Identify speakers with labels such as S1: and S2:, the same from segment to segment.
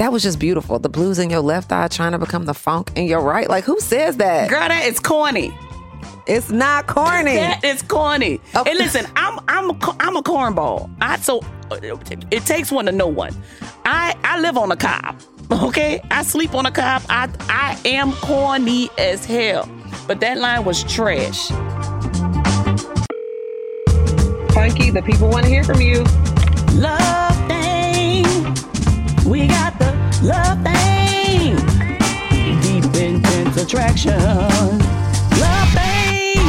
S1: that was just beautiful. The blues in your left eye trying to become the funk in your right. Like, who says that?
S2: Girl, that is corny.
S1: It's not corny.
S2: That is corny.
S1: Okay.
S2: And listen, I'm I'm a, co- I'm a cornball. I so it, it takes one to know one. I I live on a cob. Okay, I sleep on a cob. I I am corny as hell. But that line was trash.
S1: Punky, the people want to hear from you.
S2: Love thing. We got the love thing. Deep intense attraction. Love thing.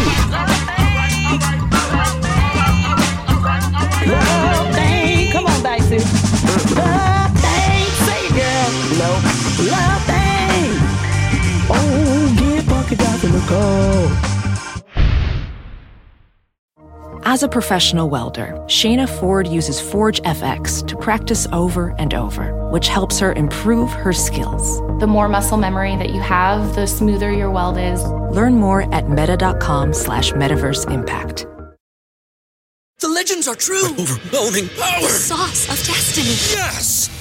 S2: Love thing. Come on, Dicey. Love thing. Say it, girl. Love, love thing. Oh, give Punky a call.
S3: As a professional welder, Shayna Ford uses Forge FX to practice over and over, which helps her improve her skills.
S4: The more muscle memory that you have, the smoother your weld is.
S3: Learn more at meta.com slash metaverse impact.
S5: The legends are true.
S6: Overwhelming power!
S5: Sauce of destiny.
S6: Yes!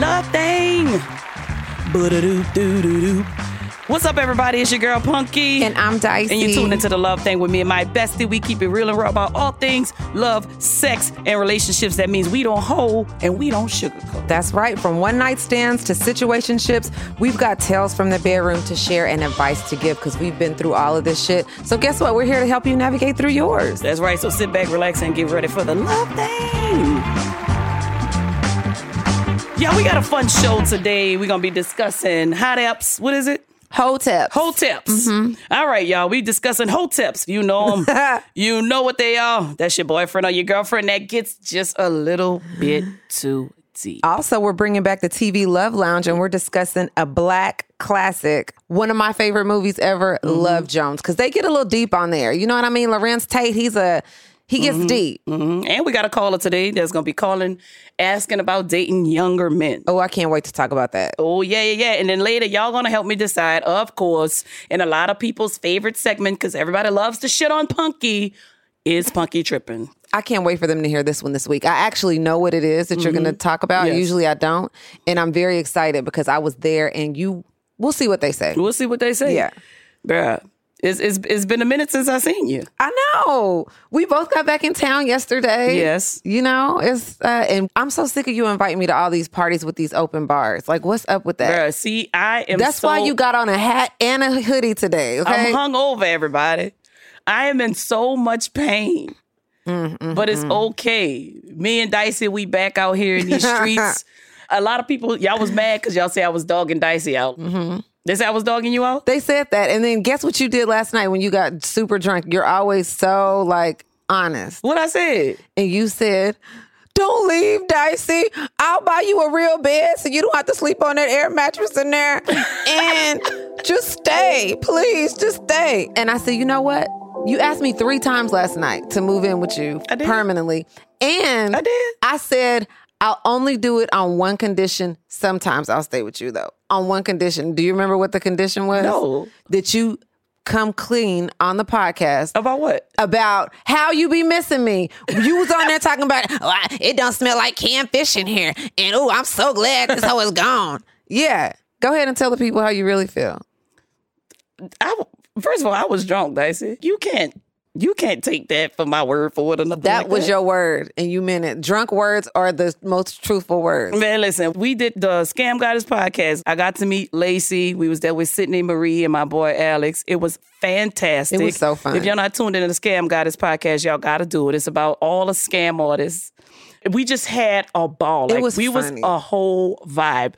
S2: Love thing. Ba-da-doo-doo-doo-doo. What's up, everybody? It's your girl Punky.
S1: And I'm Dicey.
S2: And you tune into the love thing with me and my bestie. We keep it real and raw about all things love, sex, and relationships. That means we don't hold and we don't sugarcoat.
S1: That's right. From one night stands to situationships, we've got tales from the bedroom to share and advice to give because we've been through all of this shit. So guess what? We're here to help you navigate through yours.
S2: That's right. So sit back, relax, and get ready for the love thing. Yeah, we got a fun show today. We're gonna be discussing hot apps. What is it?
S1: Hotep.
S2: Hoteps. Mm-hmm. All right, y'all. We discussing hoteps. You know them. you know what they are. That's your boyfriend or your girlfriend that gets just a little bit too deep.
S1: Also, we're bringing back the TV Love Lounge and we're discussing a black classic. One of my favorite movies ever, mm-hmm. Love Jones, because they get a little deep on there. You know what I mean? Larenz Tate, he's a, he gets deep.
S2: Mhm. And we got a caller today that's gonna be calling, asking about dating younger men.
S1: Oh, I can't wait to talk about that.
S2: Oh yeah, yeah, yeah. And then later, y'all gonna help me decide, of course, in a lot of people's favorite segment, because everybody loves to shit on Punky, is Punky tripping?
S1: I can't wait for them to hear this one this week. I actually know what it is that you're going to talk about.
S2: Yes.
S1: Usually I don't. And I'm very excited because I was there and you, we'll see what they say.
S2: We'll see what they say.
S1: Yeah.
S2: Bruh. It's, it's, it's been a minute since I seen you.
S1: I know. We both got back in town yesterday.
S2: Yes.
S1: You know, it's, uh, and I'm so sick of you inviting me to all these parties with these open bars. Like, what's up with that?
S2: Bruh, see, I am
S1: That's
S2: so,
S1: why you got on a hat and a hoodie today. Okay.
S2: I'm hung over, everybody. I am in so much pain.
S1: Mm,
S2: but it's okay. Me and Dicey, we back out here in these streets. a lot of people, y'all was mad because y'all say I was dogging Dicey out. Mm-hmm. They said I was dogging you out?
S1: They said that. And then guess what you did last night when you got super drunk? You're always so like honest.
S2: What I said?
S1: And you said, don't leave, Dicey. I'll buy you a real bed so you don't have to sleep on that air mattress in there. And just stay. Please, just stay. And I said, you know what? You asked me three times last night to move in with you
S2: I did.
S1: permanently. And
S2: I did.
S1: I said, I'll only do it on one condition. Sometimes I'll stay with you though. On one condition. Do you remember what the condition was?
S2: No.
S1: That you come clean on the podcast
S2: About what?
S1: about how you be missing me. You was on there talking about oh, I- it don't smell like canned fish in here, and oh, I'm so glad this hoe is gone. Yeah, go ahead and tell the people how you really feel.
S2: I, first of all, I was drunk, Dicey. You can't you can't take that for my word for it or nothing.
S1: That
S2: like
S1: was your word, and you meant it. Drunk words are the most truthful words.
S2: Man, listen, we did the Scam Goddess podcast. I got to meet Laci. We was there with Sydney Marie and my boy Alex. It was fantastic.
S1: It was so fun.
S2: If y'all not tuned into the Scam Goddess podcast, y'all got to do it. It's about all the scam artists. We just had a ball.
S1: It
S2: Like,
S1: was
S2: we
S1: funny.
S2: was a whole vibe.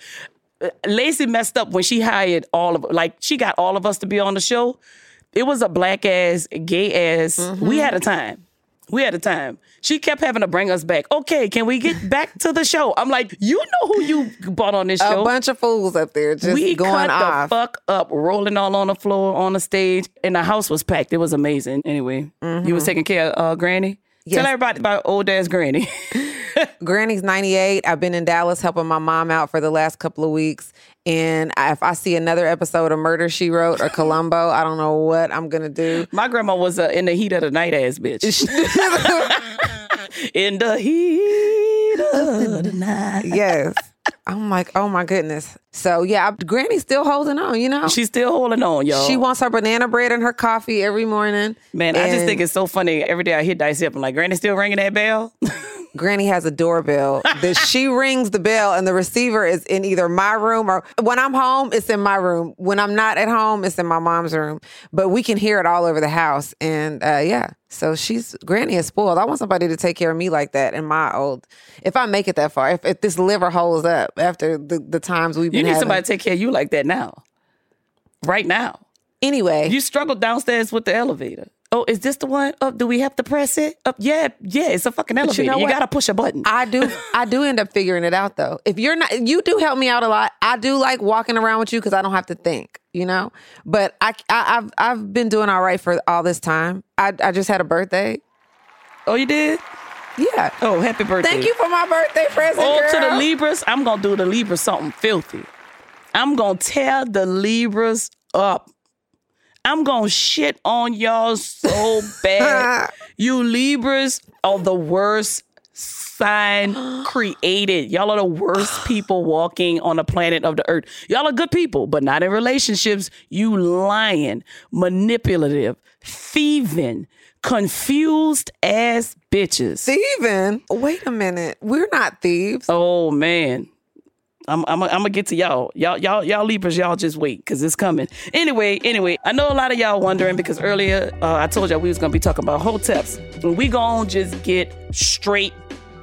S2: Uh, Laci messed up when she hired all of like she got all of us to be on the show. It was a black ass, gay ass.
S1: Mm-hmm.
S2: We had a time. We had a time. She kept having to bring us back. Okay, can we get back to the show? I'm like, you know who you brought on this show?
S1: A bunch of fools up there just
S2: we
S1: going
S2: cut
S1: off.
S2: the fuck up, rolling all on the floor on the stage, and the house was packed. It was amazing. Anyway, you was taking care of uh, Granny.
S1: Yes.
S2: Tell everybody about old ass Granny.
S1: Granny's 98. I've been in Dallas helping my mom out for the last couple of weeks. And if I see another episode of Murder She Wrote or Columbo, I don't know what I'm going to do.
S2: My grandma was uh, in the heat of the night ass bitch. in the heat of the night.
S1: yes. I'm like, oh my goodness. So yeah, Granny's still holding on, you know?
S2: She's still holding on, y'all.
S1: She wants her banana bread and her coffee every morning.
S2: Man, I just think it's so funny. Every day I hit Dicey up, I'm like, Granny still ringing that bell?
S1: Granny has a doorbell that she rings the bell and the receiver is in either my room or when I'm home, it's in my room. When I'm not at home, it's in my mom's room. But we can hear it all over the house. And uh, yeah, so she's Granny is spoiled. I want somebody to take care of me like that in my old. If I make it that far, if, if this liver holds up after the, the times we've been
S2: You need
S1: having.
S2: somebody to take care of you like that now. Right now.
S1: anyway,
S2: You struggled downstairs with the elevator. Oh, is this the one? Up? Do we have to press it? Up? Yeah, yeah. It's a fucking elevator.
S1: you
S2: You,
S1: know what?
S2: gotta push a button.
S1: I do I do end up figuring it out though. If you're not you do help me out a lot. I do like walking around with you because I don't have to think, you know? But I, I I've I've been doing all right for all this time. I I just had a birthday.
S2: oh, you did?
S1: Yeah.
S2: Oh, happy birthday!
S1: Thank you for my birthday present.
S2: Oh, to the. Libras, I'm gonna do the Libras something filthy. I'm gonna tear the Libras up. I'm gonna shit on y'all so bad. you Libras are the worst sign created. Y'all are the worst people walking on the planet of the earth. Y'all are good people, but not in relationships. You lying, manipulative, thieving, confused ass bitches.
S1: Thieving? wait a minute. We're not thieves.
S2: Oh man. I'm I'm I'm gonna get to y'all. Y'all y'all y'all Libras, y'all just wait because it's coming. Anyway, anyway, I know a lot of y'all wondering because earlier uh, I told y'all we was gonna be talking about hoteps. And we gonna just get straight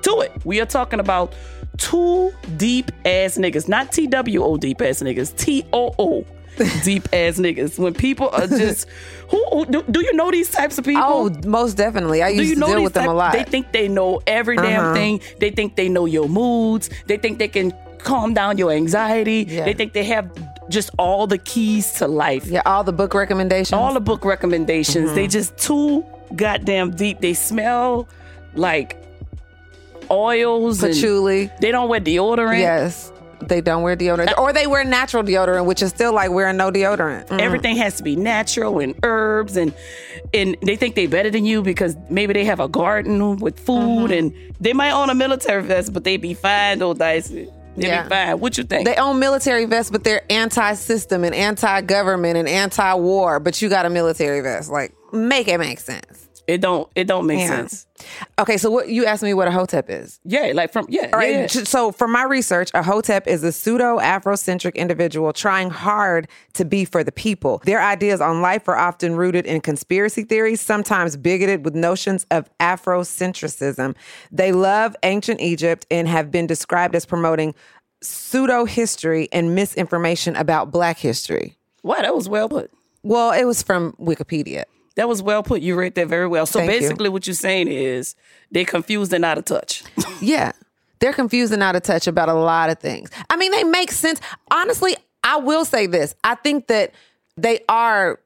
S2: to it. We are talking about two deep ass niggas, not T W O deep ass niggas, T O O deep ass niggas. When people are just who, who do, do you know these types of people?
S1: Oh, most definitely. I
S2: Do
S1: used
S2: you
S1: to
S2: know
S1: deal
S2: these
S1: with them a lot.
S2: They think they know every damn
S1: Uh-huh.
S2: thing. They think they know your moods. They think they can calm down your anxiety.
S1: Yeah.
S2: They think they have just all the keys to life.
S1: yeah, all the book recommendations.
S2: All the book recommendations.
S1: Mm-hmm.
S2: They just too goddamn deep. They smell like oils and
S1: patchouli.
S2: they don't wear deodorant.
S1: Yes. They don't wear deodorant. Or they wear natural deodorant, which is still like wearing no deodorant. Mm.
S2: Everything has to be natural and herbs and and they think they better than you because maybe they have a garden with food
S1: Mm-hmm.
S2: and they might own a military vest, but they be fine though, Dicey. They
S1: Yeah.
S2: be fine. What you think?
S1: They own military vests, but they're anti-system and anti-government and anti-war. But you got a military vest. Like, make it make sense.
S2: it don't it don't make
S1: Yeah.
S2: sense.
S1: Okay, so what you asked me what a hotep is.
S2: Yeah, like from yeah.
S1: All right.
S2: yeah.
S1: j- So, for my research, a hotep is a pseudo Afrocentric individual trying hard to be for the people. Their ideas on life are often rooted in conspiracy theories, sometimes bigoted with notions of Afrocentricism. They love ancient Egypt and have been described as promoting pseudo history and misinformation about Black history.
S2: Wow, that was well put.
S1: Well, it was from Wikipedia.
S2: That was well put. You read that very well. So
S1: Thank you.
S2: basically what you're saying is they're confused and out of touch.
S1: Yeah. They're confused and out of touch about a lot of things. I mean, they make sense. Honestly, I will say this. I think that they are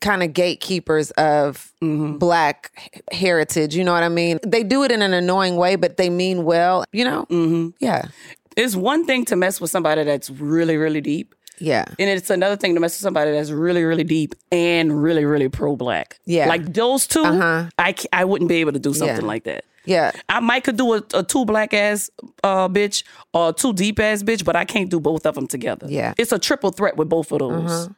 S1: kind of gatekeepers of black heritage. You know what I mean? They do it in an annoying way, but they mean well, you know? Mm-hmm. Yeah.
S2: It's one thing to mess with somebody that's really, really deep.
S1: Yeah.
S2: And it's another thing to mess with somebody that's really, really deep and really, really pro black.
S1: Yeah.
S2: Like those 2
S1: Uh-huh.
S2: I, I wouldn't be able to do something
S1: Yeah.
S2: like that.
S1: Yeah.
S2: I might could do a, a two black ass uh, bitch or a two deep ass bitch, but I can't do both of them together.
S1: Yeah. Uh-huh.
S2: It's a triple threat with both of those.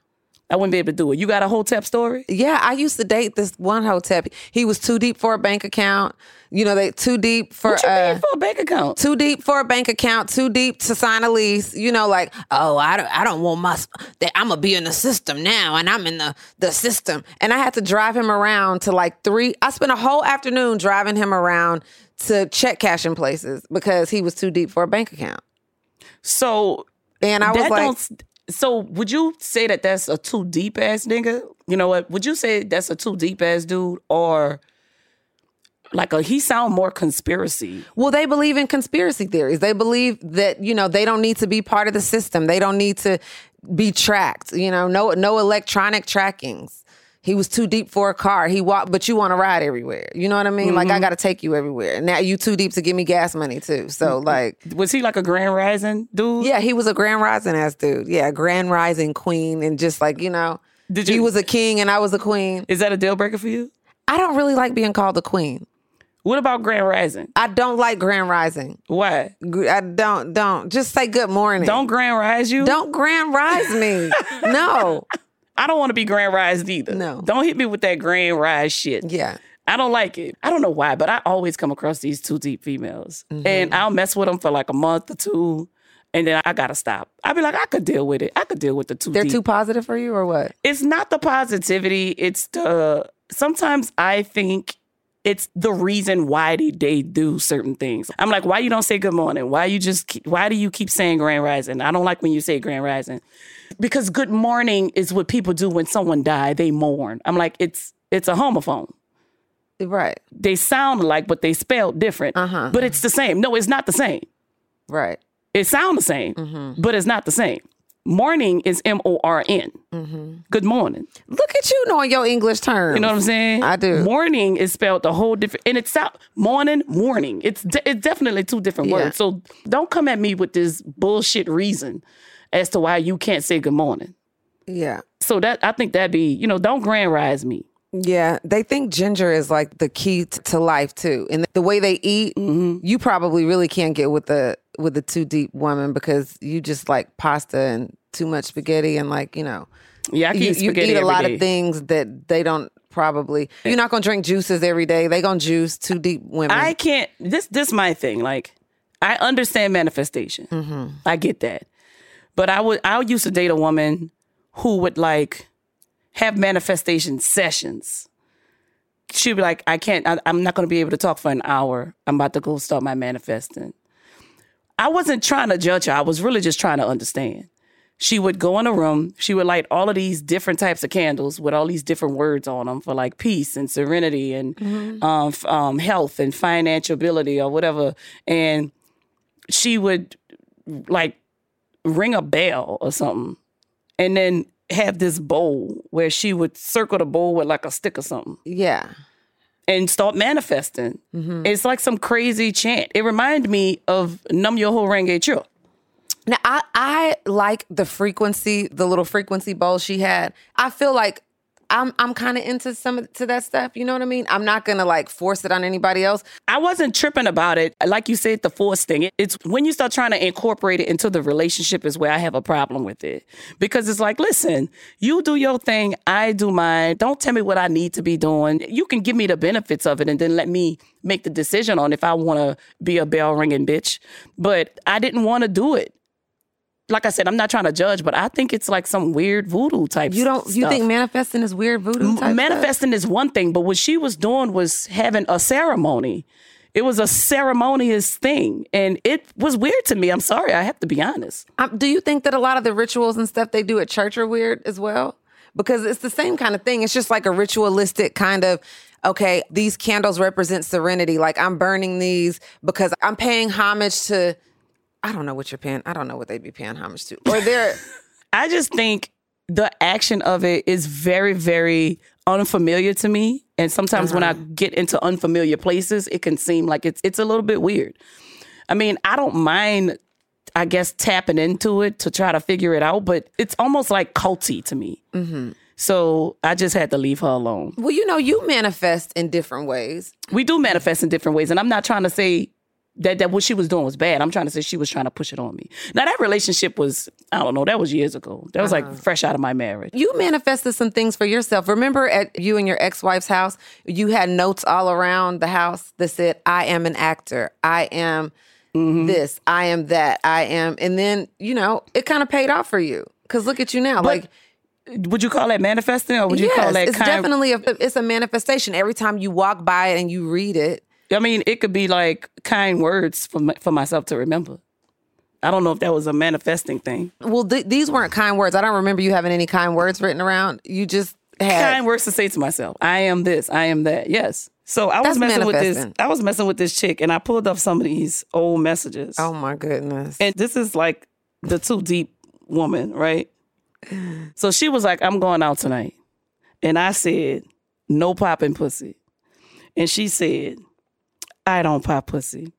S2: I wouldn't be able to do it. You got a hotep story?
S1: Yeah, I used to date this one hotep. He was too deep for a bank account. You know, they too deep for
S2: What you
S1: uh,
S2: mean for a bank account?
S1: too deep for a bank account, too deep to sign a lease. You know, like oh, I don't, I don't want my, that I'm gonna be in the system now, and I'm in the the system, and I had to drive him around to like three. I spent a whole afternoon driving him around to check cashing places because he was too deep for a bank account,
S2: So
S1: and I was like.
S2: So would you say that that's a too deep ass nigga? You know what? Would you say that's a too deep ass dude, or like a he sound more conspiracy.
S1: Well, they believe in conspiracy theories. They believe that, you know, they don't need to be part of the system. They don't need to be tracked, you know, no no electronic trackings. He was too deep for a car. He walked, but you want to ride everywhere. You know what I mean? Like I mm-hmm. got to take you everywhere. Now you too deep to give me gas money too. So mm-hmm. like,
S2: Was he like a Grand Rising dude?
S1: yeah, he was a grand rising ass dude. Yeah, grand rising queen, and just like you know,
S2: Did you, he
S1: was a king and I was a queen.
S2: Is that a deal breaker for you?
S1: I don't really like being called a queen.
S2: What about Grand Rising?
S1: I don't like grand rising.
S2: Why?
S1: Gr- I don't don't just say good morning.
S2: Don't Grand Rise you?
S1: don't grand rise me. no.
S2: I don't want to be Grand Rise either.
S1: No.
S2: Don't hit me with that Grand Rise shit.
S1: Yeah.
S2: I don't like it. I don't know why, but I always come across these two deep females,
S1: Mm-hmm.
S2: and I'll mess with them for like a month or two, and then I gotta stop. I'll be like, I could deal with it. I could deal with the two.
S1: They're
S2: deep.
S1: too positive for you or what?
S2: It's not the positivity. It's the sometimes I think it's the reason why they, they do certain things. I'm like, why you don't say good morning? Why you just keep, why do you keep saying grand rising? I don't like when you say grand rising because good morning is what people do when someone died. They mourn. I'm like, it's it's a homophone.
S1: Right.
S2: They sound alike, but they spell different.
S1: Uh-huh.
S2: But it's the same. No, it's not the same.
S1: Right.
S2: It sounds the same,
S1: Mm-hmm.
S2: but it's not the same. Morning is M O R N.
S1: Mm-hmm.
S2: Good morning.
S1: Look at you knowing your English terms.
S2: You know what I'm saying?
S1: I do.
S2: Morning is spelled a whole different, and it's out morning, morning. It's de- it's definitely two different
S1: Yeah.
S2: words. So don't come at me with this bullshit reason as to why you can't say good morning.
S1: Yeah.
S2: So that I think that'd be, you know, don't grand rise me.
S1: Yeah, they think ginger is like the key t- to life too, and the way they eat,
S2: Mm-hmm.
S1: you probably really can't get with the with the too deep woman because you just like pasta and too much spaghetti and like you know,
S2: Yeah,
S1: you,
S2: eat
S1: you eat a lot
S2: day.
S1: of things that they don't probably. You're not gonna drink juices every day. They gonna juice too deep women.
S2: I can't. This this my thing. Like I understand manifestation.
S1: Mm-hmm.
S2: I get that, but I would I used to date a woman who would like have manifestation sessions. She'd be like, I can't. I, I'm not to be able to talk for an hour. I'm about to go start my manifesting. I wasn't trying to judge her. I was really just trying to understand. She would go in a room. She would light all of these different types of candles with all these different words on them for like peace and serenity and um, f- um, health and financial ability or whatever. And she would like ring a bell or something, and then have this bowl where she would circle the bowl with like a stick or something
S1: yeah,
S2: and start manifesting. Mm-hmm. It's like some crazy chant. It reminded me of Nam Myoho Renge Kyo.
S1: Now I I like the frequency, the little frequency bowl she had. I feel like I'm I'm kind of into some of to that stuff. You know what I mean? I'm not gonna like force it on anybody else.
S2: I wasn't tripping about it. Like you said, the force thing. It's when you start trying to incorporate it into the relationship is where I have a problem with it. Because it's like, listen, you do your thing, I do mine. Don't tell me what I need to be doing. You can give me the benefits of it and then let me make the decision on if I want to be a bell ringing bitch. But I didn't want to do it. Like I said, I'm not trying to judge, but I think it's like some weird voodoo type.
S1: You don't you
S2: stuff.
S1: think manifesting is weird voodoo type stuff?
S2: manifesting is one thing, but what she was doing was having a ceremony. It was a ceremonious thing, and it was weird to me. I'm sorry, I have to be honest.
S1: Um, do you think that a lot of the rituals and stuff they do at church are weird as well? Because it's the same kind of thing. It's just like a ritualistic kind of, okay, these candles represent serenity. Like I'm burning these because I'm paying homage to, I don't know what you're paying. I don't know what they'd be paying homage to. Or they're,
S2: I just think the action of it is very, very unfamiliar to me. And sometimes when I uh-huh. get into unfamiliar places, it can seem like it's it's a little bit weird. I mean, I don't mind, I guess, tapping into it to try to figure it out, but it's almost like culty to me. Mm-hmm. So I just had to leave her alone.
S1: well, you know, you manifest in different ways.
S2: we do manifest in different ways. And I'm not trying to say that, that what she was doing was bad. I'm trying to say she was trying to push it on me. Now that relationship was, I don't know, that was years ago. That was like uh-huh. fresh out of my marriage.
S1: You manifested some things for yourself. Remember at you and your ex-wife's house, you had notes all around the house that said, I am an actor. I am mm-hmm. this. I am that. I am. And then, you know, it kind of paid off for you. Cause look at you now. like
S2: Would you call that manifesting or would you
S1: yes,
S2: call that
S1: it's
S2: kind
S1: definitely a it's a manifestation. Every time you walk by it and you read it.
S2: I mean, it could be like kind words for, my, for myself to remember. I don't know if that was a manifesting thing.
S1: Well, th- these weren't kind words. I don't remember you having any kind words written around. You just had
S2: Kind words to say to myself. I am this. I am that. Yes. So I was
S1: That's
S2: messing with this. I was messing with this chick, and I pulled up some of these old messages.
S1: Oh my goodness.
S2: And this is like the too deep woman, right? So she was like, I'm going out tonight. And I said, No popping pussy. And she said, I don't pop pussy.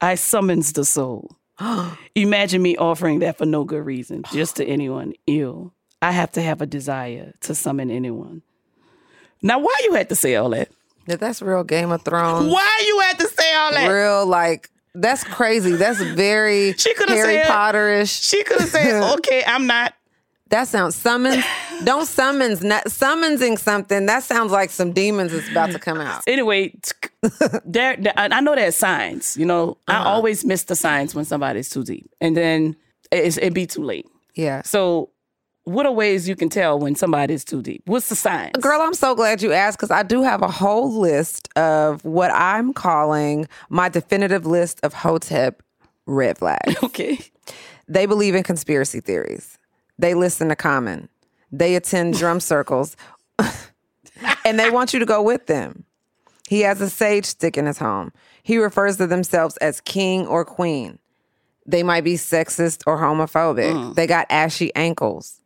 S2: I summons the soul. Imagine me offering that for no good reason, just to anyone. Ew. I have to have a desire to summon anyone. Now, why you had to say all that?
S1: Yeah, that's real Game of Thrones.
S2: Why you had to say all that?
S1: Real like that's crazy. That's very
S2: She
S1: Harry
S2: said-
S1: Potterish.
S2: She could have said, okay, I'm not.
S1: That sounds summons. don't summons. Not, summonsing something. That sounds like some demons is about to come out.
S2: Anyway, there, there- I know there's signs. You know, I uh-huh. always miss the signs when somebody's too deep, and then it's, it'd be too late.
S1: Yeah.
S2: So, what are ways you can tell when somebody's too deep? What's the sign?
S1: Girl, I'm so glad you asked because I do have a whole list of what I'm calling my definitive list of Hotep red flags.
S2: Okay.
S1: They believe in conspiracy theories. They listen to Common. They attend drum circles. and they want you to go with them. He has a sage stick in his home. He refers to themselves as king or queen. They might be sexist or homophobic. Mm. They got ashy ankles.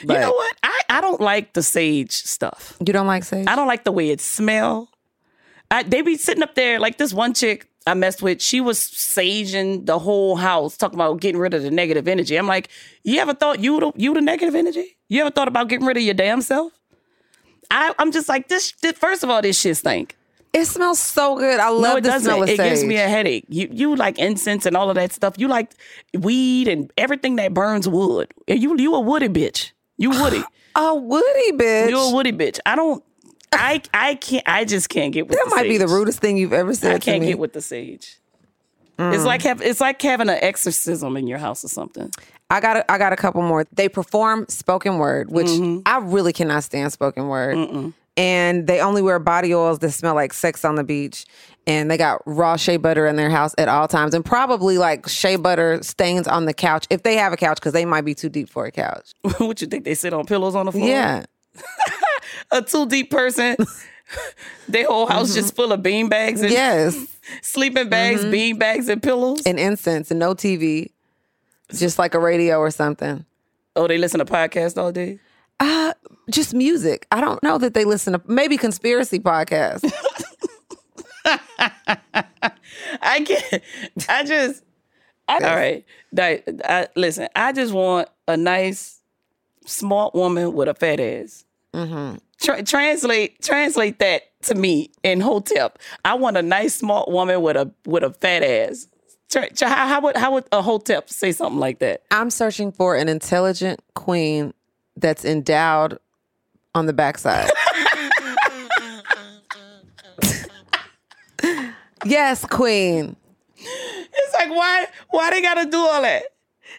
S2: you know what? I, I don't like the sage stuff.
S1: You don't like sage?
S2: I don't like the way it smell. I, they be sitting up there like this one chick I messed with. She was saging the whole house, talking about getting rid of the negative energy. I'm like, you ever thought you the you the negative energy? You ever thought about getting rid of your damn self? I, I'm just like this, this. First of all, this shit stink.
S1: It smells so good. I love
S2: No, it
S1: the
S2: doesn't.
S1: of
S2: It gives me a headache. You you like incense and all of that stuff. You like weed and everything that burns wood. You you a woody bitch. You woody.
S1: a woody bitch.
S2: you a woody bitch. I don't. I I can't. I just can't get with.
S1: that might be the rudest thing you've ever said
S2: I can't get with the sage. It's like have, it's like having an exorcism in your house or something.
S1: I got a, I got a couple more. They perform spoken word, which
S2: Mm-hmm.
S1: I really cannot stand spoken word. And they only wear body oils that smell like sex on the beach. And they got raw shea butter in their house at all times, and probably like shea butter stains on the couch if they have a couch, because they might be too deep for a couch.
S2: what you think they sit on pillows on the floor?
S1: Yeah,
S2: a two deep person. Their whole house just full of bean bags and
S1: yes,
S2: sleeping bags, bean bags, and pillows.
S1: and incense and no TV, It's just like a radio or something.
S2: oh, they listen to podcasts all day.
S1: Uh, just music. I don't know that they listen to maybe conspiracy podcasts.
S2: I get. I just. I, all right. That, I, listen. I just want a nice, smart woman with a fat ass. Mm-hmm. Tra- translate translate that to me in hotep. I want a nice, smart woman with a with a fat ass. Tra- tra- how, how would how would a hotep say something like that?
S1: I'm searching for an intelligent queen that's endowed on the backside. yes, queen.
S2: It's like why why they gotta do all that?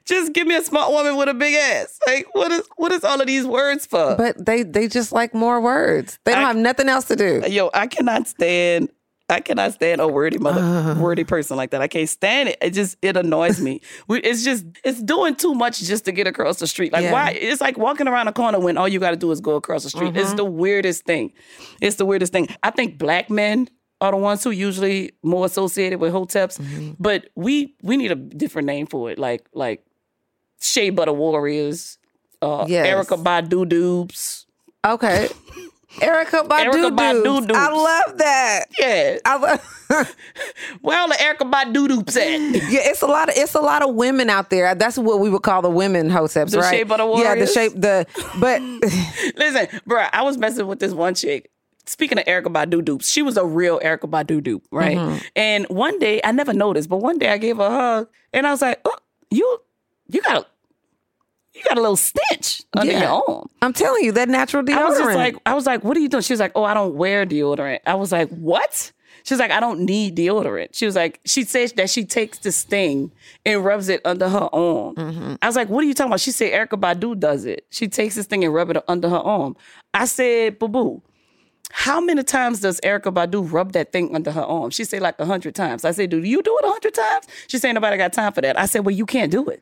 S2: Just give me a smart woman with a big ass. Like what is what is all of these words for?
S1: But they they just like more words. They don't
S2: I-
S1: have nothing else to do.
S2: Yo, I cannot stand. I cannot stand a wordy mother,
S1: Uh.
S2: wordy person like that. I can't stand it. It just it annoys me. We, it's just it's doing too much just to get across the street. Like
S1: Yeah.
S2: why? It's like walking around a corner when all you got to do is go across the street.
S1: Mm-hmm.
S2: It's the weirdest thing. It's the weirdest thing. I think black men are the ones who usually more associated with hoteps,
S1: Mm-hmm.
S2: but we we need a different name for it. Like like Shea Butter Warriors, uh,
S1: Yes.
S2: Erykah Badu Dubes.
S1: Okay. Erykah Badu.
S2: Erykah Badu.
S1: I love that.
S2: Yeah,
S1: I love
S2: well, the Erykah Badu Dubes at.
S1: Yeah, it's a lot of it's a lot of women out there. That's what we would call the women hoteps,
S2: The
S1: right?
S2: shape of the
S1: Yeah, the shape the but
S2: Listen, bro, I was messing with this one chick. Speaking of Erykah Badu dupes, she was a real Erykah Badu dupe, right?
S1: Mm-hmm.
S2: And one day, I never noticed, but one day I gave her a hug, and I was like, "Oh, you, you got a, you got a little stench under
S1: Yeah.
S2: your arm."
S1: I'm telling you, that natural deodorant.
S2: I was just like, I was like, "What are you doing?" She was like, "Oh, I don't wear deodorant." I was like, "What?" She was like, "I don't need deodorant." She was like, she says that she takes this thing and rubs it under her arm.
S1: Mm-hmm.
S2: I was like, "What are you talking about?" She said, "Erykah Badu does it. She takes this thing and rub it under her arm." I said, "Boo boo." How many times does Erykah Badu rub that thing under her arm? She said like a hundred times. I said, Do you do it a hundred times? She said, Nobody got time for that. I said, Well, you can't do it.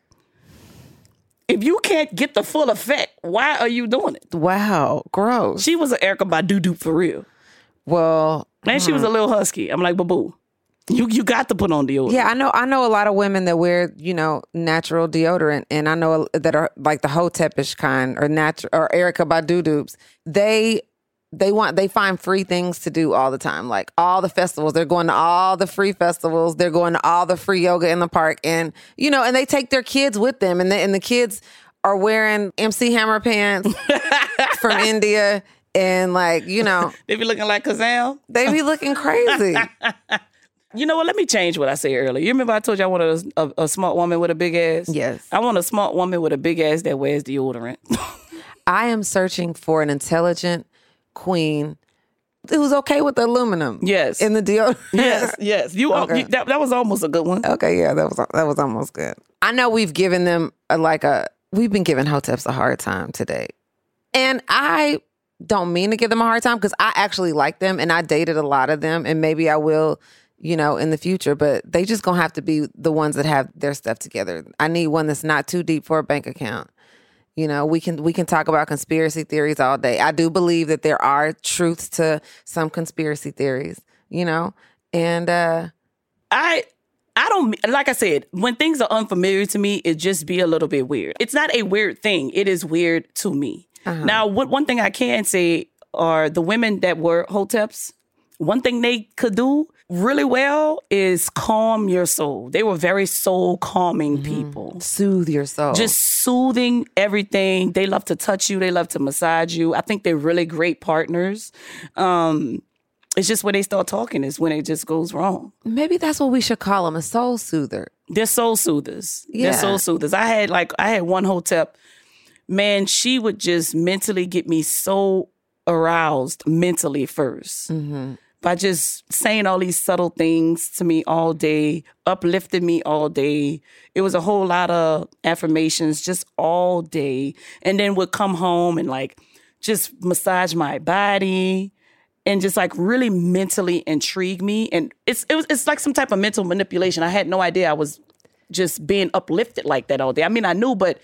S2: If you can't get the full effect, why are you doing it?
S1: wow, gross.
S2: She was an Erykah Badu dupe for real.
S1: Well,
S2: And she was a hmm. little husky. I'm like, boo, you you got to put on deodorant.
S1: Yeah, I know. I know a lot of women that wear, you know, natural deodorant, and I know that are like the Hotepish kind or natural or Erykah Badu dupes. They they want they find free things to do all the time, like all the festivals. They're going to all the free festivals. They're going to all the free yoga in the park, and you know, and they take their kids with them, and they, and the kids are wearing MC Hammer pants from India, and like you know,
S2: They be looking like Kazam.
S1: they be looking crazy.
S2: You know what? Let me change what I said earlier. You remember I told you I wanted a, a, a smart woman with a big ass?
S1: Yes.
S2: I want a smart woman with a big ass that wears deodorant.
S1: I am searching for an intelligent queen who's okay with the aluminum.
S2: Yes.
S1: In the deodorant.
S2: yes, yes. You,
S1: Okay.
S2: you that, that was almost a good one.
S1: Okay, yeah, that was that was almost good. I know we've given them a, like a we've been giving hoteps a hard time today, and I don't mean to give them a hard time because I actually like them and I dated a lot of them, and maybe I will, you know, in the future. But they just gonna have to be the ones that have their stuff together. I need one that's not too deep for a bank account. You know, we can we can talk about conspiracy theories all day. I do believe that there are truths to some conspiracy theories. You know, and uh
S2: I I don't like I said when things are unfamiliar to me, it just be a little bit weird. It's not a weird thing. It is weird to me. Now, what one thing I can say are the women that were hoteps. One thing they could do really well is calm your soul. They were very soul calming people.
S1: soothe your soul.
S2: Just soothing everything. They love to touch you. They love to massage you. I think they're really great partners. Um, it's just when they start talking is when it just goes wrong.
S1: maybe that's what we should call them a soul soother.
S2: They're soul soothers.
S1: Yeah.
S2: They're soul soothers. I had like I had one hotep. Man, she would just mentally get me so aroused mentally 1st by just saying all these subtle things to me all day, uplifted me all day. It was a whole lot of affirmations just all day, and then would come home and like just massage my body and just like really mentally intrigue me. And it's it was it's like some type of mental manipulation. I had no idea I was just being uplifted like that all day. I mean, I knew, but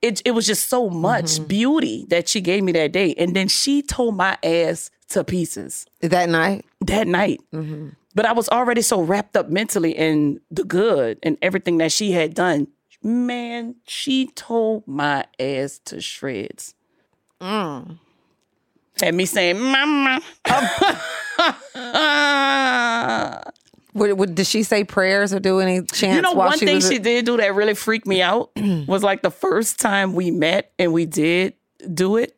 S2: it it was just so much mm-hmm. beauty that she gave me that day. And then she told my ass to pieces
S1: That night,
S2: that night. Mm-hmm. But I was already so wrapped up mentally in the good and everything that she had done. Man, she told my ass to shreds. Mm. Had me saying, Mama.
S1: Would, would, did she say prayers or do any chants?
S2: You know, one
S1: she
S2: thing
S1: was
S2: she did do that really freaked me out was like the first time we met and we did do it.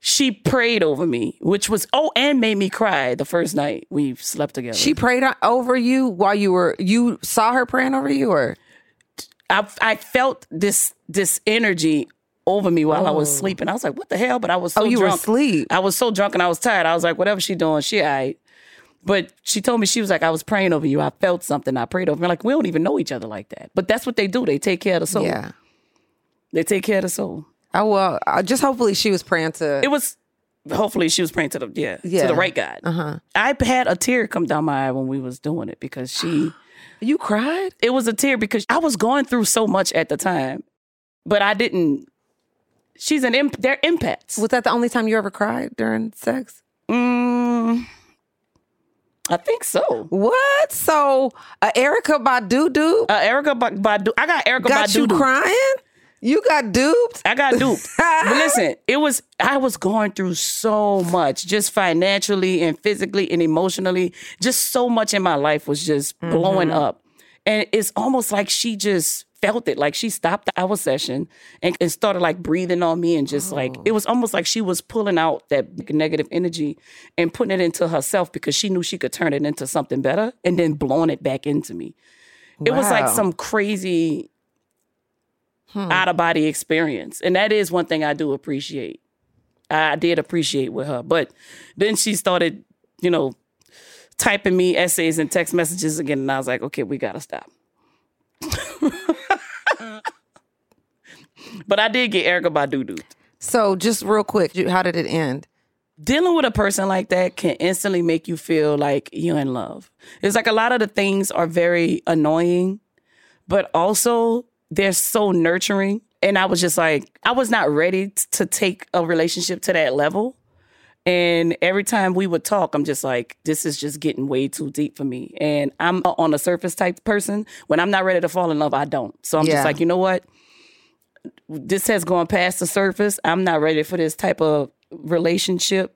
S2: She prayed over me, which was oh, and made me cry the first night we slept together.
S1: She prayed over you while you were. You saw her praying over you, or
S2: I I felt this this energy over me while I was oh. sleeping. I was like, what the hell? But I was oh, so
S1: oh, you were
S2: drunk.
S1: asleep.
S2: I was so drunk and I was tired. I was like, whatever she doing, she all right. But she told me she was like, I was praying over you. I felt something. I prayed over. Me. Like we don't even know each other like that. But that's what they do. They take care of the soul.
S1: Yeah.
S2: They take care of the soul.
S1: Oh well. uh, Just hopefully she was praying to.
S2: It was hopefully she was praying to the yeah,
S1: Yeah.
S2: to the right God. Uh-huh. I had a tear come down my eye when we was doing it because she
S1: you cried.
S2: it was a tear because I was going through so much at the time, but I didn't. She's an imp. They're empaths.
S1: Was that the only time you ever cried during sex?
S2: Mm, I think so.
S1: What? So, uh, Erykah Badu
S2: Uh, Erykah Ba- Badu. I got Erykah
S1: got
S2: Badu.
S1: you crying? You got duped?
S2: I got duped. but listen, it was I was going through so much, just financially and physically and emotionally. Just so much in my life was just mm-hmm. blowing up. And it's almost like she just felt it. Like she stopped the hour session and, and started like breathing on me and just like oh. it was almost like she was pulling out that negative energy and putting it into herself because she knew she could turn it into something better and then blowing it back into me. It was like some crazy Hmm. out of body experience. And that is one thing I do appreciate. I did appreciate with her. But then she started, you know, typing me essays and text messages again. And I was like, okay, we got to stop. but I did get Erykah Badu dude.
S1: So, just real quick, how did it end?
S2: Dealing with a person like that can instantly make you feel like you're in love. It's like a lot of the things are very annoying, but also they're so nurturing. And I was just like, I was not ready to take a relationship to that level. And every time we would talk, I'm just like, this is just getting way too deep for me. And I'm on a surface type person. When I'm not ready to fall in love, I don't. So I'm
S1: Yeah.
S2: just like, you know what? This has gone past the surface. I'm not ready for this type of relationship.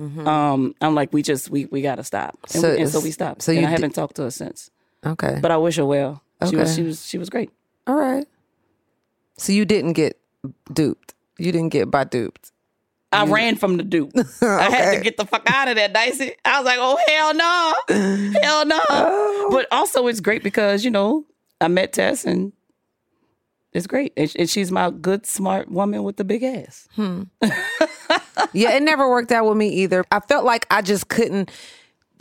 S2: Um, I'm like, we just we we gotta stop, and,
S1: Mm-hmm. So
S2: we, and so we stopped.
S1: so
S2: and
S1: you
S2: I haven't talked to her since.
S1: Okay.
S2: But I wish her well. She was
S1: Okay.
S2: she was she was great.
S1: All right. So you didn't get duped. You didn't get by duped.
S2: I ran from the dude. I had to get the fuck out of that, Dicey. I was like, oh hell no, hell no.
S1: Oh.
S2: But also, it's great because you know I met Tess and it's great, and, and she's my good, smart woman with the big ass.
S1: Yeah, it never worked out with me either. I felt like I just couldn't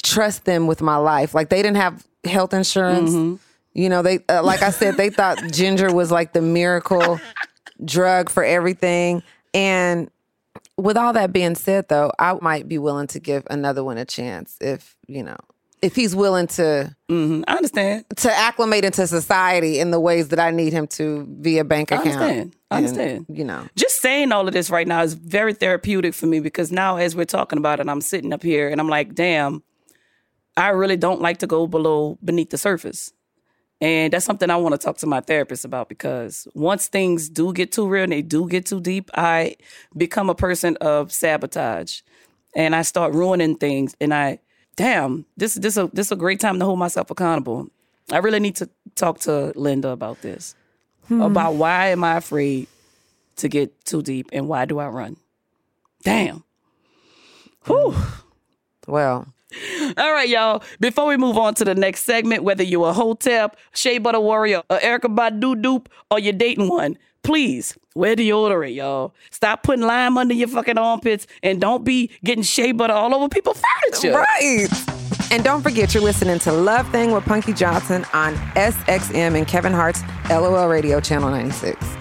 S1: trust them with my life. Like they didn't have health insurance.
S2: Mm-hmm.
S1: You know, they uh, like I said, they thought ginger was like the miracle drug for everything. And with all that being said, though, I might be willing to give another one a chance if you know if he's willing to
S2: hmm I understand.
S1: to acclimate into society in the ways that I need him to via bank
S2: I
S1: account.
S2: understand. I
S1: And,
S2: understand.
S1: you know.
S2: Just saying all of this right now is very therapeutic for me because now, as we're talking about it, I'm sitting up here and I'm like, damn, I really don't like to go below beneath the surface. And that's something I want to talk to my therapist about because once things do get too real and they do get too deep, I become a person of sabotage and I start ruining things. And I, damn, this is this a this is a great time to hold myself accountable. I really need to talk to Linda about this, hmm. about why am I afraid to get too deep and why do I run? Damn. Hmm. Whew.
S1: Well,
S2: All right, y'all. Before we move on to the next segment, whether you're a hotep, Shea Butter Warrior, or Erykah Badu dupe, or you're dating one, please wear deodorant, y'all. Stop putting lime under your fucking armpits and don't be getting shea butter all over people's furniture.
S1: Right. And don't forget, you're listening to Love Thing with Punky Johnson on SXM and Kevin Hart's LOL Radio Channel 96.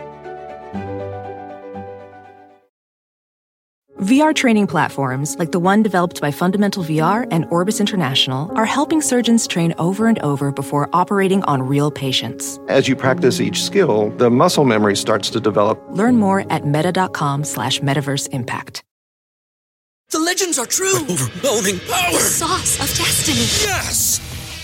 S3: VR training platforms, like the one developed by Fundamental VR and Orbis International, are helping surgeons train over and over before operating on real patients.
S7: As you practice each skill, the muscle memory starts to develop.
S3: Learn more at meta.com slash metaverse impact.
S5: The legends are true.
S6: Overwhelming power!
S5: The sauce of destiny.
S6: Yes!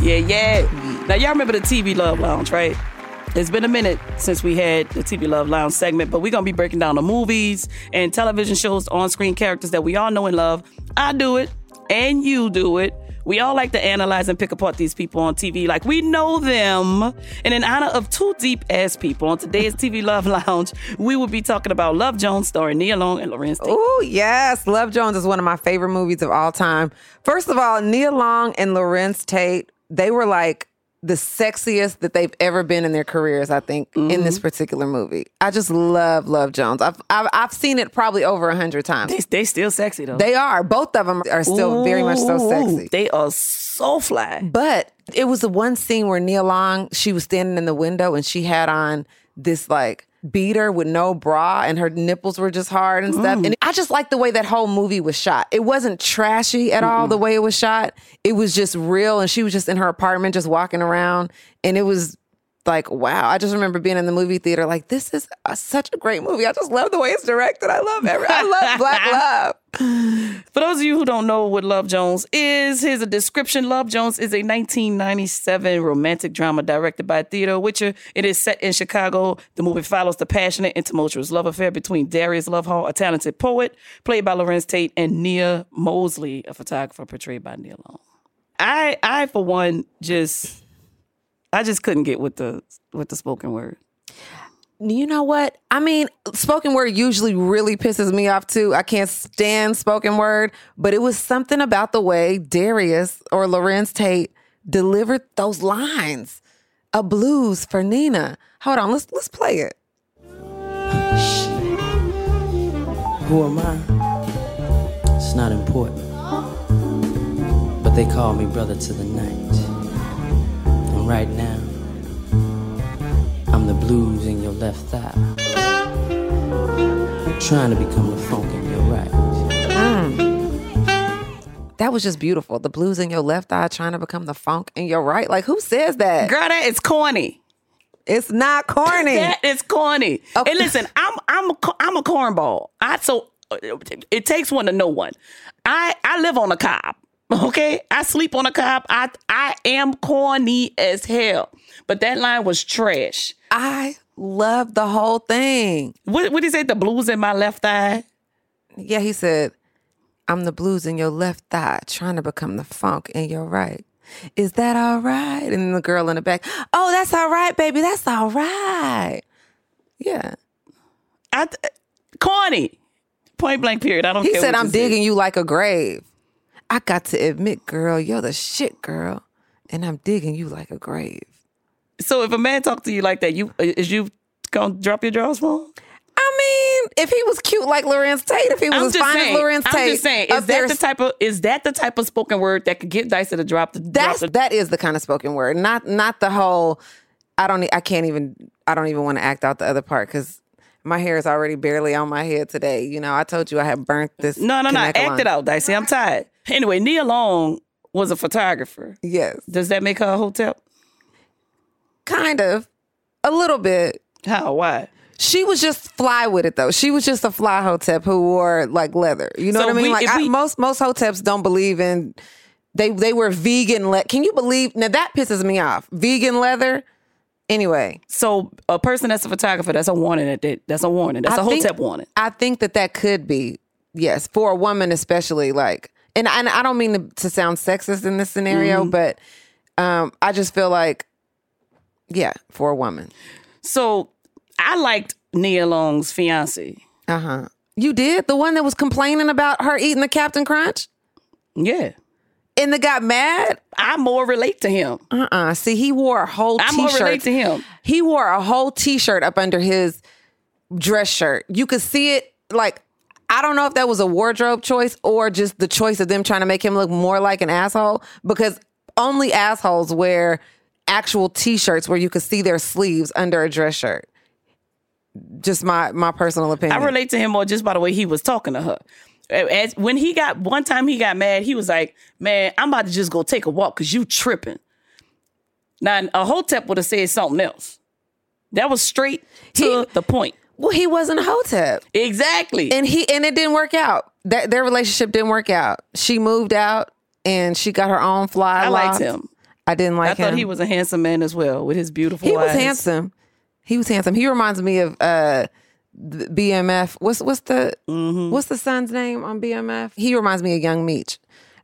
S2: Yeah, yeah. Now y'all remember the TV Love Lounge, right? It's been a minute since we had the TV Love Lounge segment, but we're gonna be breaking down the movies and television shows, on-screen characters that we all know and love. I do it, and you do it. We all like to analyze and pick apart these people on TV like we know them. And in honor of two deep ass people on today's TV Love Lounge, we will be talking about Love Jones starring Nia Long and Larenz Tate.
S1: Oh, yes. Love Jones is one of my favorite movies of all time. First of all, Nia Long and Larenz Tate, they were like the sexiest that they've ever been in their careers, I think, in this mm-hmm. particular movie. I just love Love Jones. I've, I've, I've seen it probably over a hundred times.
S2: They, they still sexy though.
S1: They are. Both of them are still very much so sexy.
S2: They are so fly.
S1: But it was the one scene where Nia Long, she was standing in the window and she had on this like beater with no bra and her nipples were just hard and stuff. Mm. And I just like the way that whole movie was shot. It wasn't trashy at all the way it was shot. It was just real and she was just in her apartment just walking around and it was like wow. I just remember being in the movie theater like this is a, such a great movie. I just love the way it's directed. I love every I love Black Love.
S2: For those of you who don't know what Love Jones is, here's a description. Love Jones is a 1997 romantic drama directed by Theodore Witcher. It is set in Chicago. The movie follows the passionate and tumultuous love affair between Darius Lovehall, a talented poet, played by Larenz Tate, and Nia Mosley, a photographer portrayed by Nia Long. I, I for one, just, I just couldn't get with the with the spoken word.
S1: You know what? I mean, spoken word usually really pisses me off too. I can't stand spoken word, but it was something about the way Darius or Larenz Tate delivered those lines. A blues for Nina. Hold on, let's let's play it.
S8: Who am I? It's not important. But they call me brother to the night. And right now, I'm the blues in your left thigh. Trying to become the funk in your right. Mm.
S1: That was just beautiful. The blues in your left eye trying to become the funk in your right. Like who says that?
S2: Girl, that is corny.
S1: It's not corny.
S2: That is corny.
S1: Okay.
S2: And listen, I'm I'm a, co- I'm a cornball. I so it takes one to know one. I I live on a cob. Okay, I sleep on a cop. I I am corny as hell. But that line was trash.
S1: I love the whole thing.
S2: What what did he say? The blues in my left eye.
S1: Yeah, he said, I'm the blues in your left thigh, trying to become the funk in your right. Is that all right? And the girl in the back, oh, that's all right, baby. That's all right. Yeah.
S2: I corny. Point blank. Period. I don't.
S1: He said, I'm digging you like a grave. I got to admit, girl, you're the shit, girl. And I'm digging you like a grave.
S2: So if a man talk to you like that, you uh, is you gonna drop your drawers for him?
S1: I mean, if he was cute like Larenz Tate, if he was as fine
S2: saying.
S1: as Larenz Tate,
S2: I'm just saying. Is
S1: there
S2: that the type of is that the type of spoken word that could get Dicey to drop the
S1: That's
S2: drop the,
S1: that is the kind of spoken word, not not the whole. I don't. I can't even. I don't even want to act out the other part because my hair is already barely on my head today. You know, I told you I had burnt this.
S2: No, no, no. Act
S1: line.
S2: it out, Dicey. I'm tired. Anyway, Nia Long was a photographer.
S1: Yes,
S2: Does that make her a hotep?
S1: kind of, a little bit.
S2: How? Why?
S1: She was just fly with it though. She was just a fly hotep who wore like leather. You know
S2: So
S1: what I mean?
S2: we-
S1: like I,
S2: we-
S1: most most hoteps don't believe in. They they were vegan. Le- Can you believe? Now that pisses me off. Vegan leather. Anyway,
S2: So a person that's a photographer, that's a warning. That that's a warning. That's
S1: I
S2: a hotep warning.
S1: I think that that could be yes for a woman especially like and and I don't mean to, to sound sexist in this scenario
S2: Mm-hmm.
S1: but um I just feel like yeah for a woman.
S2: So I liked Nia Long's fiance.
S1: uh-huh. You did? The one that was complaining about her eating the Captain Crunch?
S2: Yeah,
S1: and that got mad?
S2: I more relate to him.
S1: uh-uh. See he wore a whole
S2: I more relate
S1: t-shirt.
S2: to him.
S1: he wore a whole t-shirt up under his dress shirt. You could see it like I don't know if that was a wardrobe choice or just the choice of them trying to make him look more like an asshole because only assholes wear actual t-shirts where you could see their sleeves under a dress shirt. Just my my personal opinion.
S2: I relate to him more just by the way he was talking to her. As when he got one time he got mad, he was like, "Man, I'm about to just go take a walk because you tripping." Now a hotep would have said something else. That was straight to the point.
S1: Well, he wasn't a hotep.
S2: Exactly.
S1: And he and it didn't work out. That their relationship didn't work out. She moved out and she got her own fly.
S2: I liked him.
S1: I didn't like
S2: I
S1: him.
S2: I thought he was a handsome man as well with his beautiful
S1: He was handsome. He was handsome. He reminds me of uh the BMF. What's what's the
S2: Mm-hmm.
S1: what's the son's name on BMF? He reminds me of Young Meech.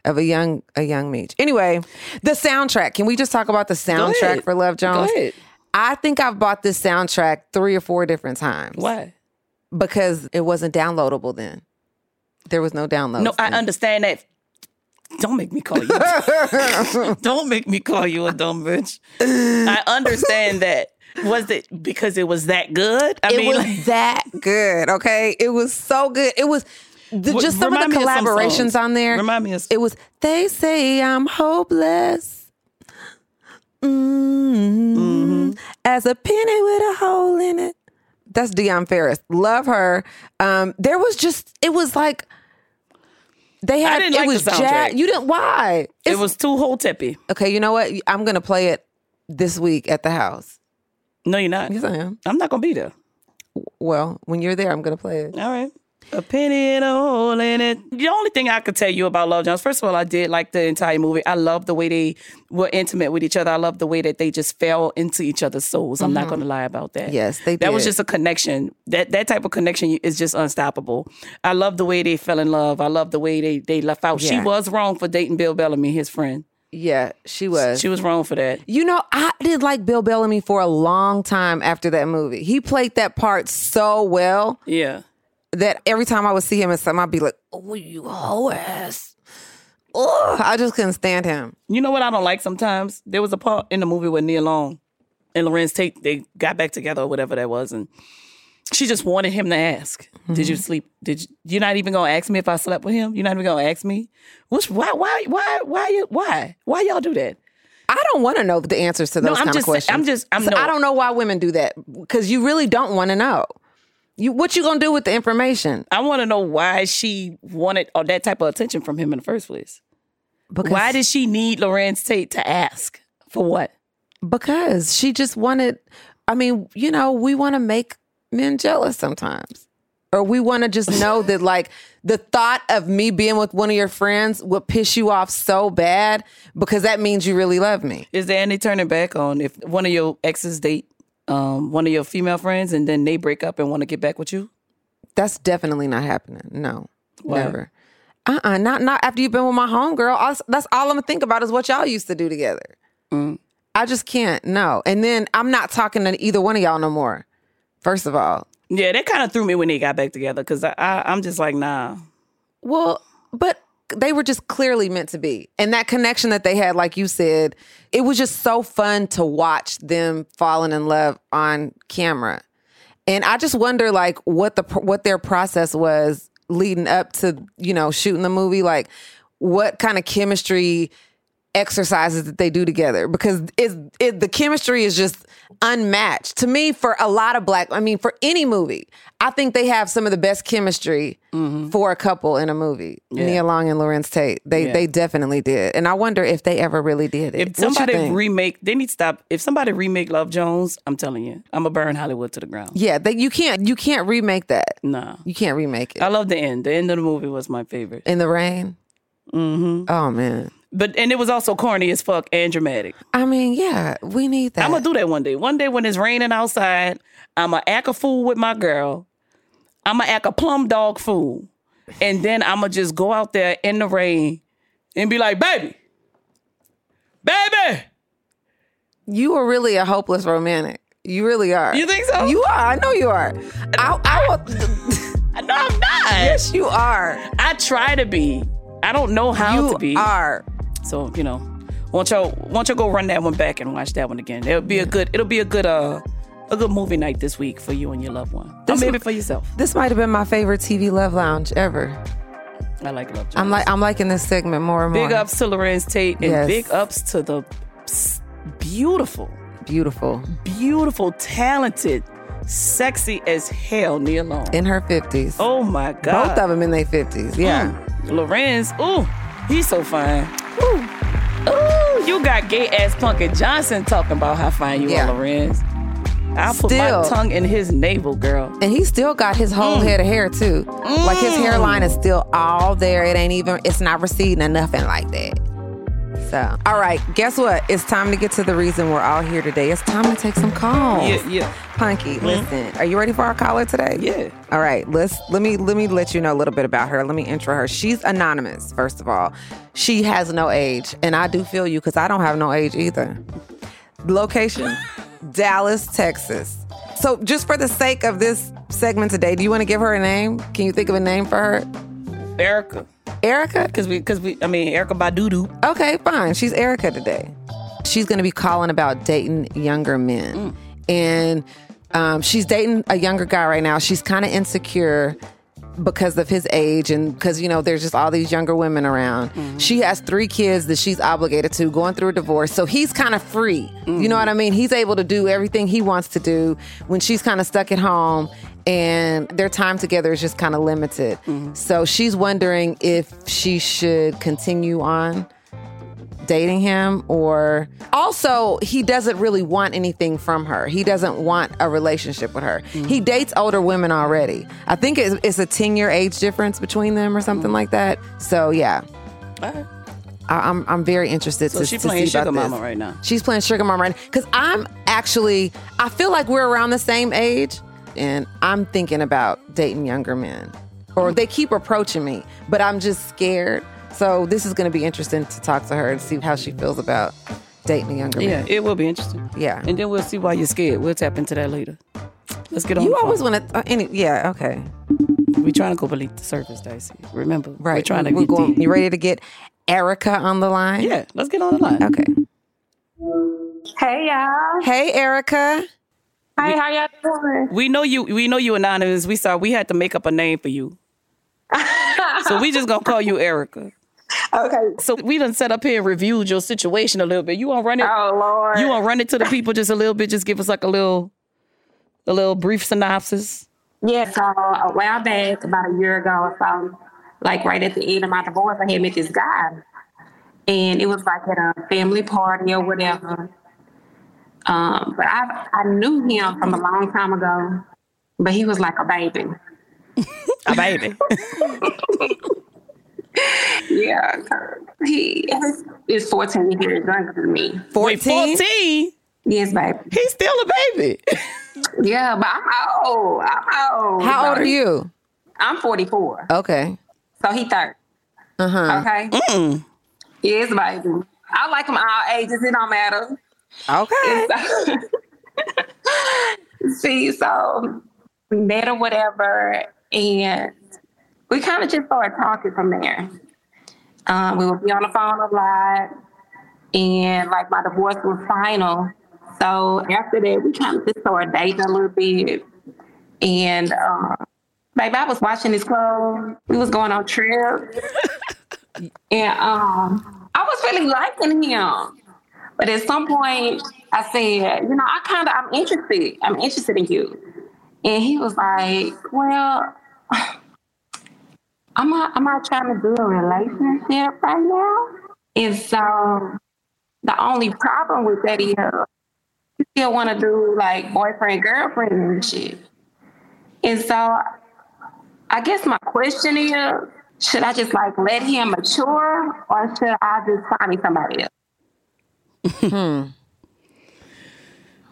S1: Of a young a young Meech. Anyway, the soundtrack. Can we just talk about the soundtrack for Love Jones? I think I've bought this soundtrack three or four different times.
S2: Why?
S1: Because it wasn't downloadable then. There was no download.
S2: No, I understand that. Don't make me call you. Don't make me call you a dumb bitch. I understand that. Was it because it was that good? I
S1: it
S2: mean,
S1: was
S2: like,
S1: that good. Okay, it was so good. It was the, just some of the
S2: me of some
S1: collaborations on there.
S2: Remind me of-
S1: It was. They say I'm hopeless. Mm-hmm. As a penny with a hole in it. That's Dionne Farris. Love her. Um, there was just it was like they had it
S2: like
S1: was jazz. You didn't why?
S2: it was too whole tippy.
S1: Okay, you know what? I'm gonna play it this week at the house.
S2: No, you're not.
S1: Yes, I am.
S2: I'm not gonna be there.
S1: Well, when you're there, I'm gonna play it.
S2: All right. A penny and a hole in it. The only thing I could tell you about Love Jones, first of all, I did like the entire movie. I love the way they were intimate with each other. I love the way that they just fell into each other's souls. I'm not going to lie about that.
S1: Mm-hmm. Yes, they
S2: That was just a connection. That that type of connection is just unstoppable. I love the way they fell in love. I love the way they they left out. She was wrong for dating Bill Bellamy, his friend.
S1: Yeah, she was.
S2: She was wrong for that.
S1: You know, I did like Bill Bellamy for a long time after that movie. He played that part so well
S2: Yeah.
S1: That every time I would see him in something, I'd be like, "Oh, you hoe ass." Oh, I just couldn't stand him.
S2: You know what I don't like sometimes? There was a part in the movie where Nia Long and Larenz Tate they got back together or whatever that was, and she just wanted him to ask, "Did you mm-hmm. sleep? Did you? You're not even gonna ask me if I slept with him? You're not even gonna ask me? What's why? Why? Why? Why? you- Why? Why y'all do that?
S1: I don't want to know the answers to
S2: No,
S1: those
S2: I'm
S1: kind
S2: just-
S1: of questions.
S2: I'm just- I'm
S1: So
S2: no-
S1: I don't know why women do that because you really don't want to know. You what you gonna do with the information?
S2: I want to know why she wanted all that type of attention from him in the first place.
S1: Because
S2: why did she need Larenz Tate to ask for what?
S1: because she just wanted i mean you know we want to make men jealous sometimes or we want to just know that like the thought of me being with one of your friends would piss you off so bad because that means you really love me
S2: Is there any turning back on if one of your exes date um, one of your female friends and then they break up and want to get back with you?
S1: that's definitely not happening no
S2: Why?
S1: never uh-uh not not after you've been with my homegirl All- that's all i'm gonna think about is what y'all used to do together
S2: Mm.
S1: i just can't no and then i'm not talking to either one of y'all no more first of all
S2: Yeah, that kind of threw me when they got back together because I, I, I'm just like, nah.
S1: Well, but they were just clearly meant to be. And that connection that they had, like you said, it was just so fun to watch them falling in love on camera. And I just wonder like what the what their process was leading up to, you know, shooting the movie, like what kind of chemistry exercises that they do together because it's it, the chemistry is just unmatched to me for a lot of black i mean for any movie i think they have some of the best chemistry for a couple in a movie
S2: Yeah.
S1: nia long and larenz tate they
S2: Yeah.
S1: they definitely did and i wonder if they ever really did it
S2: If somebody remake, they need to stop. If somebody remake Love Jones, I'm telling you, I'm gonna burn Hollywood to the ground.
S1: yeah they, you can't you can't remake that
S2: Nah,
S1: you can't remake it
S2: I love the end. The end of the movie was my favorite.
S1: in the rain
S2: Mm-hmm.
S1: oh man
S2: But and it was also corny as fuck and dramatic.
S1: i mean yeah we need that
S2: I'm gonna do that one day. One day when it's raining outside, I'm gonna act a fool with my girl. I'm gonna act a plum dog fool, and then I'm gonna just go out there in the rain and be like, "Baby, baby."
S1: You are really a hopeless romantic. You really are.
S2: You think so?
S1: You are. I know you are. I, I will.
S2: No, I'm not.
S1: yes, you are.
S2: I try to be. I don't know how
S1: You
S2: to be.
S1: are.
S2: So you know, won't y'all won't y'all go run that one back and watch that one again? It'll be a good. It'll be a good. Uh, a good movie night this week for you and your loved one. Or
S1: This
S2: maybe
S1: one-
S2: for yourself.
S1: This might have been my favorite TV love lounge ever.
S2: I like Love.
S1: I'm like I'm liking this segment more and more.
S2: Big ups to Larenz Tate and
S1: Yes.
S2: big ups to the beautiful,
S1: Beautiful.
S2: beautiful, talented, sexy as hell Nia Long.
S1: In her 50s.
S2: Oh my God.
S1: Both of them in their 50s. Yeah.
S2: Mm. Larenz, ooh, he's so fine. Ooh. Ooh, you got gay ass Punkin Johnson talking about how fine you
S1: Yeah.
S2: are, Larenz. I'll put my tongue in his navel, girl.
S1: And he still got his whole
S2: Mm.
S1: head of hair too. Like his hairline is still all there. It ain't even, it's not receding or nothing like that. So, all right, guess what? It's time to get to the reason we're all here today. It's time to take some calls.
S2: Yeah, yeah.
S1: Punky, mm-hmm. listen. Are you ready for our caller today?
S2: Yeah.
S1: All right, let's let me let me let you know a little bit about her. Let me intro her. She's anonymous, first of all. She has no age, and I do feel you because I don't have no age either. Location, Dallas, Texas. So, just for the sake of this segment today, do you want to give her a name? Can you think of a name for her?
S2: Erica.
S1: Erica?
S2: Because we, because we, I mean, Erica Badudu.
S1: Okay, fine. She's Erica today. She's going to be calling about dating younger men. Mm. And um, she's dating a younger guy right now. She's kind of insecure because of his age and because you know there's just all these younger women around. Mm-hmm. She has three kids that she's obligated to, going through a divorce. So he's kind of free. You know mm-hmm. what I mean? He's able to do everything he wants to do when she's kind of stuck at home and their time together is just kind of limited. Mm-hmm. So she's wondering if she should continue on dating him or also he doesn't really want anything from her he doesn't want a relationship with her mm-hmm. he dates older women already i think it's, it's a 10 year age difference between them or something mm-hmm. like that so yeah. I, I'm, I'm very interested
S2: So
S1: to,
S2: she
S1: to
S2: playing sugar mama right now.
S1: she's playing sugar mama right now. because i'm actually i feel like we're around the same age and i'm thinking about dating younger men or they keep approaching me but i'm just scared so this is going to be interesting to talk to her and see how she feels about dating a younger
S2: Yeah,
S1: man
S2: it will be interesting.
S1: Yeah.
S2: And then we'll see why you're scared. We'll tap into that later. Let's get on.
S1: you
S2: the
S1: always
S2: phone.
S1: want to uh, any yeah okay
S2: We're trying to go beneath the surface, Dicey. Remember,
S1: right
S2: We're trying to
S1: we're
S2: get
S1: going
S2: deep.
S1: you ready to get erica on the line
S2: Yeah, let's get on the line.
S1: okay
S9: Hey y'all.
S1: hey erica
S9: Hey, how y'all doing?
S2: We know you. We know you anonymous. We saw we had to make up a name for you, so we just gonna call you Erica.
S9: Okay.
S2: So we done set up here and reviewed your situation a little bit. You wanna run it?
S9: Oh Lord.
S2: You wanna run it to the people just a little bit? Just give us like a little, a little brief synopsis.
S9: Yeah, so a while back, about a year ago or so, like right at the end of my divorce, I had met this guy. And it was like at a family party or whatever. Um, but I I knew him from a long time ago, but he was like a baby.
S2: A baby.
S9: Yeah, he is 14 years younger than me.
S1: 14
S2: 14?
S9: Yes, baby.
S2: He's still a baby.
S9: Yeah, but I'm old. I'm old.
S1: how old are you
S9: I'm 44.
S1: okay
S9: So he 30.
S1: uh-huh
S9: Okay.
S2: Mm.
S9: Yes, baby. I like them all ages. It don't matter.
S1: Okay
S9: So- See, so we met or whatever, and we kind of just started talking from there. Um, we would be on the phone a lot, and like my divorce was final. So after that, we kind of just started dating a little bit. And uh, baby, I was watching his clothes. We was going on trips, and um, I was really liking him. But at some point, I said, you know, I kind of, I'm interested. I'm interested in you. And he was like, well, I'm not, I'm not trying to do a relationship right now. And so the only problem with that is you still want to do like boyfriend, girlfriend and shit. And so I guess my question is, should I just like let him mature or should I just find me somebody else?
S1: Hmm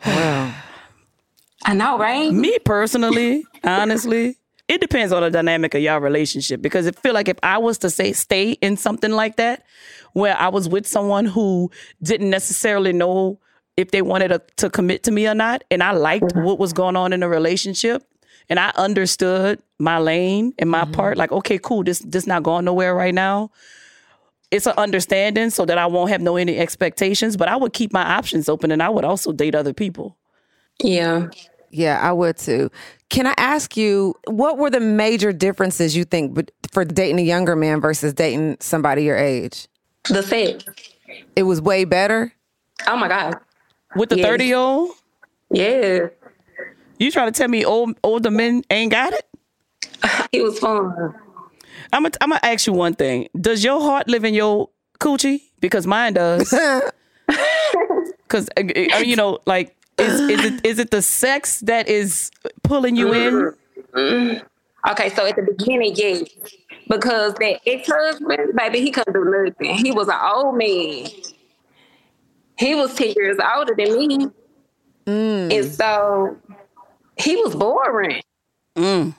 S1: well
S9: I know, right?
S2: Me personally, honestly, it depends on the dynamic of y'all relationship because it feel like if I was to say stay in something like that, where I was with someone who didn't necessarily know if they wanted to, to commit to me or not, and I liked what was going on in the relationship, and I understood my lane and my part, like okay, cool, this this not going nowhere right now. It's an understanding so that I won't have no any expectations, but I would keep my options open and I would also date other people.
S9: Yeah.
S1: Yeah, I would too. Can I ask you what were the major differences you think for dating a younger man versus dating somebody your age?
S9: The sex.
S1: It was way better.
S9: Oh my God.
S2: With the
S9: Yes.
S2: 30 year old?
S9: Yeah.
S2: You trying to tell me old older men ain't got it?
S9: It was fun.
S2: I'm gonna I'm gonna ask you one thing. Does your heart live in your coochie? Because mine does. Because you know, like, is is it is it the sex that is pulling you in?
S9: Mm. Okay, so at the beginning, yes. Because that ex husband, baby, he couldn't do nothing. He was an old man. He was 10 years older than me. And so he was boring.
S2: Mm.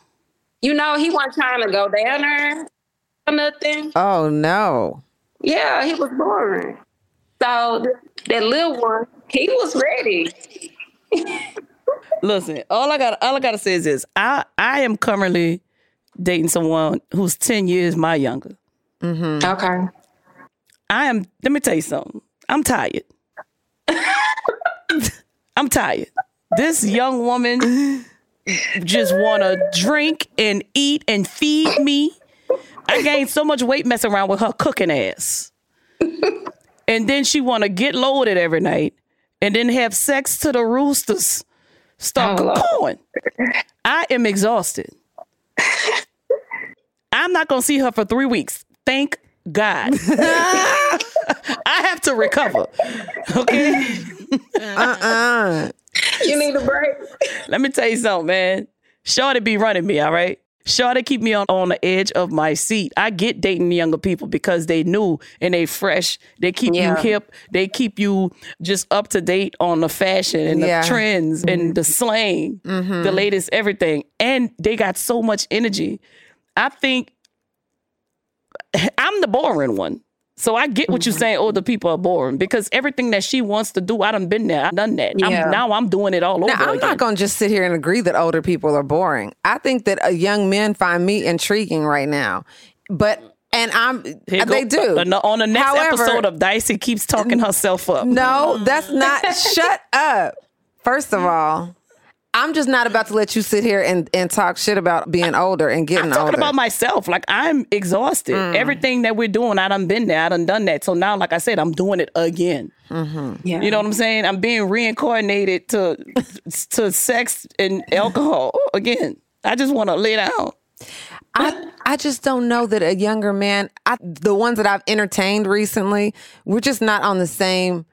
S9: You know, he wasn't trying to go down there or nothing.
S1: Oh no.
S9: Yeah, he was boring. So that little one, he was ready.
S2: Listen, all I got all I gotta say is this. I I am currently dating someone who's 10 years my younger.
S1: Mm-hmm.
S9: Okay.
S2: I am let me tell you something. I'm tired. I'm tired. This young woman just want to drink and eat and feed me. I gained so much weight messing around with her cooking ass. And then she want to get loaded every night and then have sex to the roosters. Start
S9: Oh,
S2: going. I am exhausted. I'm not going to see her for three weeks. Thank God. I have to recover. Okay.
S1: Uh-uh.
S9: You need a break.
S2: Let me tell you something, man. Shorty be running me, all right? Shorty keep me on, on the edge of my seat. I get dating younger people because they new and they fresh. They keep
S9: Yeah.
S2: you hip. They keep you just up to date on the fashion and
S1: Yeah.
S2: the trends and mm-hmm. the slang, the mm-hmm. latest everything. And they got so much energy. I think I'm the boring one. So I get what you're saying. Oh, older people are boring because everything that she wants to do, I done been there. I done that.
S1: Yeah.
S2: I'm, now I'm doing it all over again.
S1: Now, I'm
S2: again.
S1: not going to just sit here and agree that older people are boring. I think that young men find me intriguing right now. But, and I'm, they do.
S2: On the, on the next
S1: However-
S2: episode of Dicey keeps talking herself up.
S1: No, that's not. shut up. First of all, I'm just not about to let you sit here and, and talk shit about being older and getting
S2: I'm talking
S1: older.
S2: about myself. Like I'm exhausted.
S1: Mm.
S2: Everything that we're doing, I done been there. I done done that. So now, like I said, I'm doing it again.
S1: Mm-hmm.
S9: Yeah.
S2: You know what I'm saying? I'm being reincarnated to to sex and alcohol again. I just want to lay down.
S1: I I just don't know that a younger man. I, the ones that I've entertained recently, we're just not on the same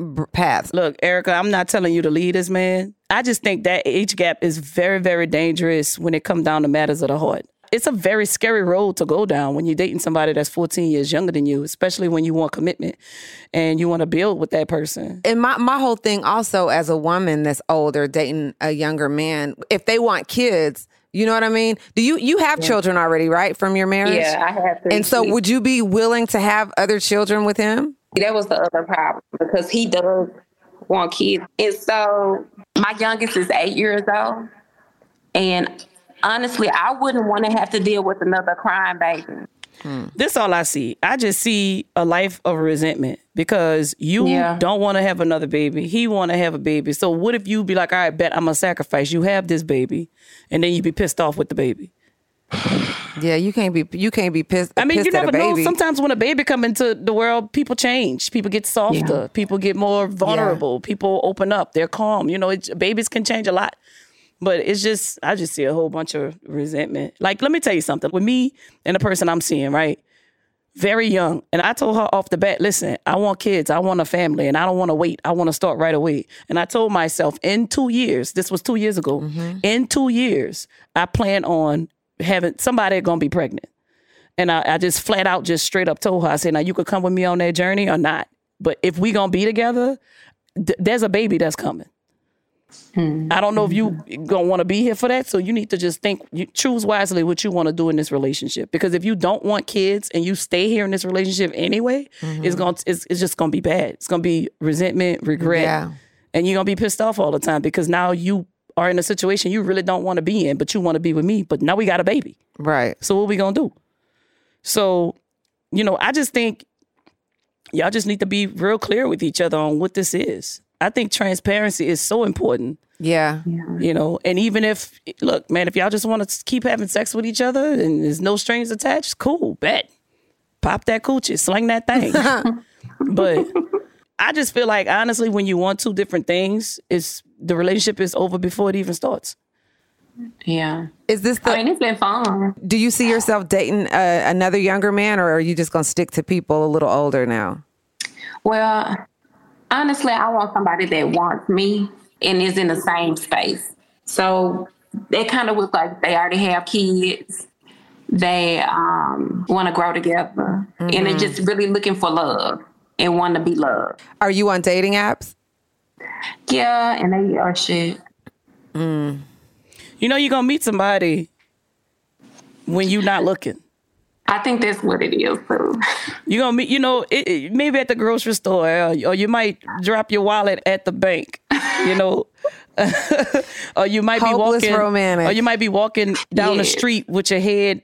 S1: b- path.
S2: Look, Erica, I'm not telling you to lead this man. I just think that age gap is very, very dangerous when it comes down to matters of the heart. It's a very scary road to go down when you're dating somebody that's 14 years younger than you, especially when you want commitment and you want to build with that person.
S1: And my, my whole thing also as a woman that's older dating a younger man, if they want kids, you know what I mean? Do you you have children already, right? From your marriage?
S9: Yeah, I have three
S1: And so
S9: kids.
S1: would you be willing to have other children with him?
S9: That was the other problem because he does want kids. And so my youngest is eight years old. And honestly, I wouldn't want to have to deal with another crying baby. Hmm.
S2: This all I see. I just see a life of resentment because you
S9: Yeah.
S2: don't want to have another baby. He want to have a baby. So what if you be like, all right, bet I'm gonna sacrifice. You have this baby, and then you be pissed off with the baby.
S1: Yeah, you can't be you can't be pissed.
S2: I mean, you
S1: pissed at
S2: never know. Sometimes when a baby come into the world, people change. People get softer. People get more vulnerable. People open up. They're calm. You know, it, babies can change a lot. But it's just, I just see a whole bunch of resentment. Like, let me tell you something. With me and the person I'm seeing, right? Very young. And I told her off the bat, listen, I want kids. I want a family. And I don't want to wait. I want to start right away. And I told myself in two years, this was two years ago, mm-hmm. in two years, I plan on having somebody going to be pregnant. And I, I just flat out, just straight up told her, I said, now you could come with me on that journey or not. But if we gonna be together, th- there's a baby that's coming. Hmm. I don't know if you gonna want to be here for that. So you need to just think, you choose wisely what you want to do in this relationship. Because if you don't want kids and you stay here in this relationship anyway, mm-hmm. it's gonna it's, it's just gonna be bad. It's gonna be resentment, regret,
S1: Yeah.
S2: and you're gonna be pissed off all the time because now you are in a situation you really don't want to be in, but you want to be with me. But now we got a baby.
S1: Right.
S2: So what we gonna do? So, you know, I just think y'all just need to be real clear with each other on what this is. I think transparency is so important.
S1: Yeah.
S2: You know, and even if look, man, if y'all just want to keep having sex with each other and there's no strings attached, cool, bet. Pop that coochie, sling that thing. but I just feel like honestly, when you want two different things, it's the relationship is over before it even starts.
S9: Yeah.
S1: Is this the?
S9: I mean, it's been fun.
S1: do you see yourself dating uh, another younger man, or are you just gonna stick to people a little older now?
S9: Well, honestly, I want somebody that wants me and is in the same space. So they kind of look like they already have kids. They um, want to grow together, and they're just really looking for love and want to be loved.
S1: Are you on dating apps?
S9: Yeah, and they are shit. Mm.
S2: You know, you're gonna meet somebody when you're not looking.
S9: I think that's what it is too.
S2: You're gonna meet, you know, it, it- maybe at the grocery store, or, or you might drop your wallet at the bank. You know, or you might be
S1: Hopeless
S2: walking,
S1: romantic.
S2: or you might be walking down the street with your head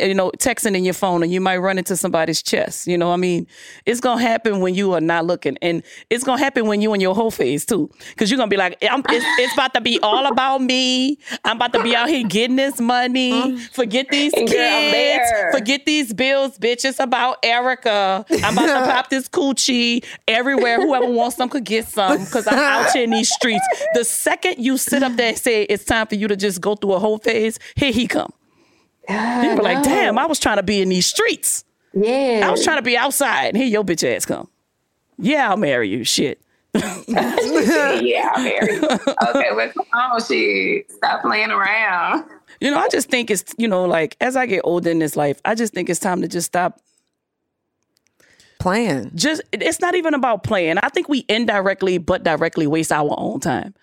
S2: you know, texting in your phone and you might run into somebody's chest. You know, I mean, it's gonna happen when you are not looking, and it's gonna happen when you in your whole phase too, because you're gonna be like, I'm, it's, it's about to be all about me. I'm about to be out here getting this money. Forget these
S9: And
S2: kids. Forget these bills, bitch. It's about Erica. I'm about to pop this coochie everywhere. Whoever wants some could get some because I'm out here in these streets. The second you sit up there and say it's time for you to just go through a whole phase, here he come. You be like, damn, I was trying to be in these streets.
S9: Yeah.
S2: I was trying to be outside. And here your bitch ass come. Yeah, I'll marry you. Shit.
S9: yeah, I'll marry you. Okay, well, come on, shit. Stop playing around.
S2: You know, I just think it's, you know, like as I get older in this life, I just think it's time to just stop
S1: playing.
S2: Just it's not even about playing. I think we indirectly but directly waste our own time.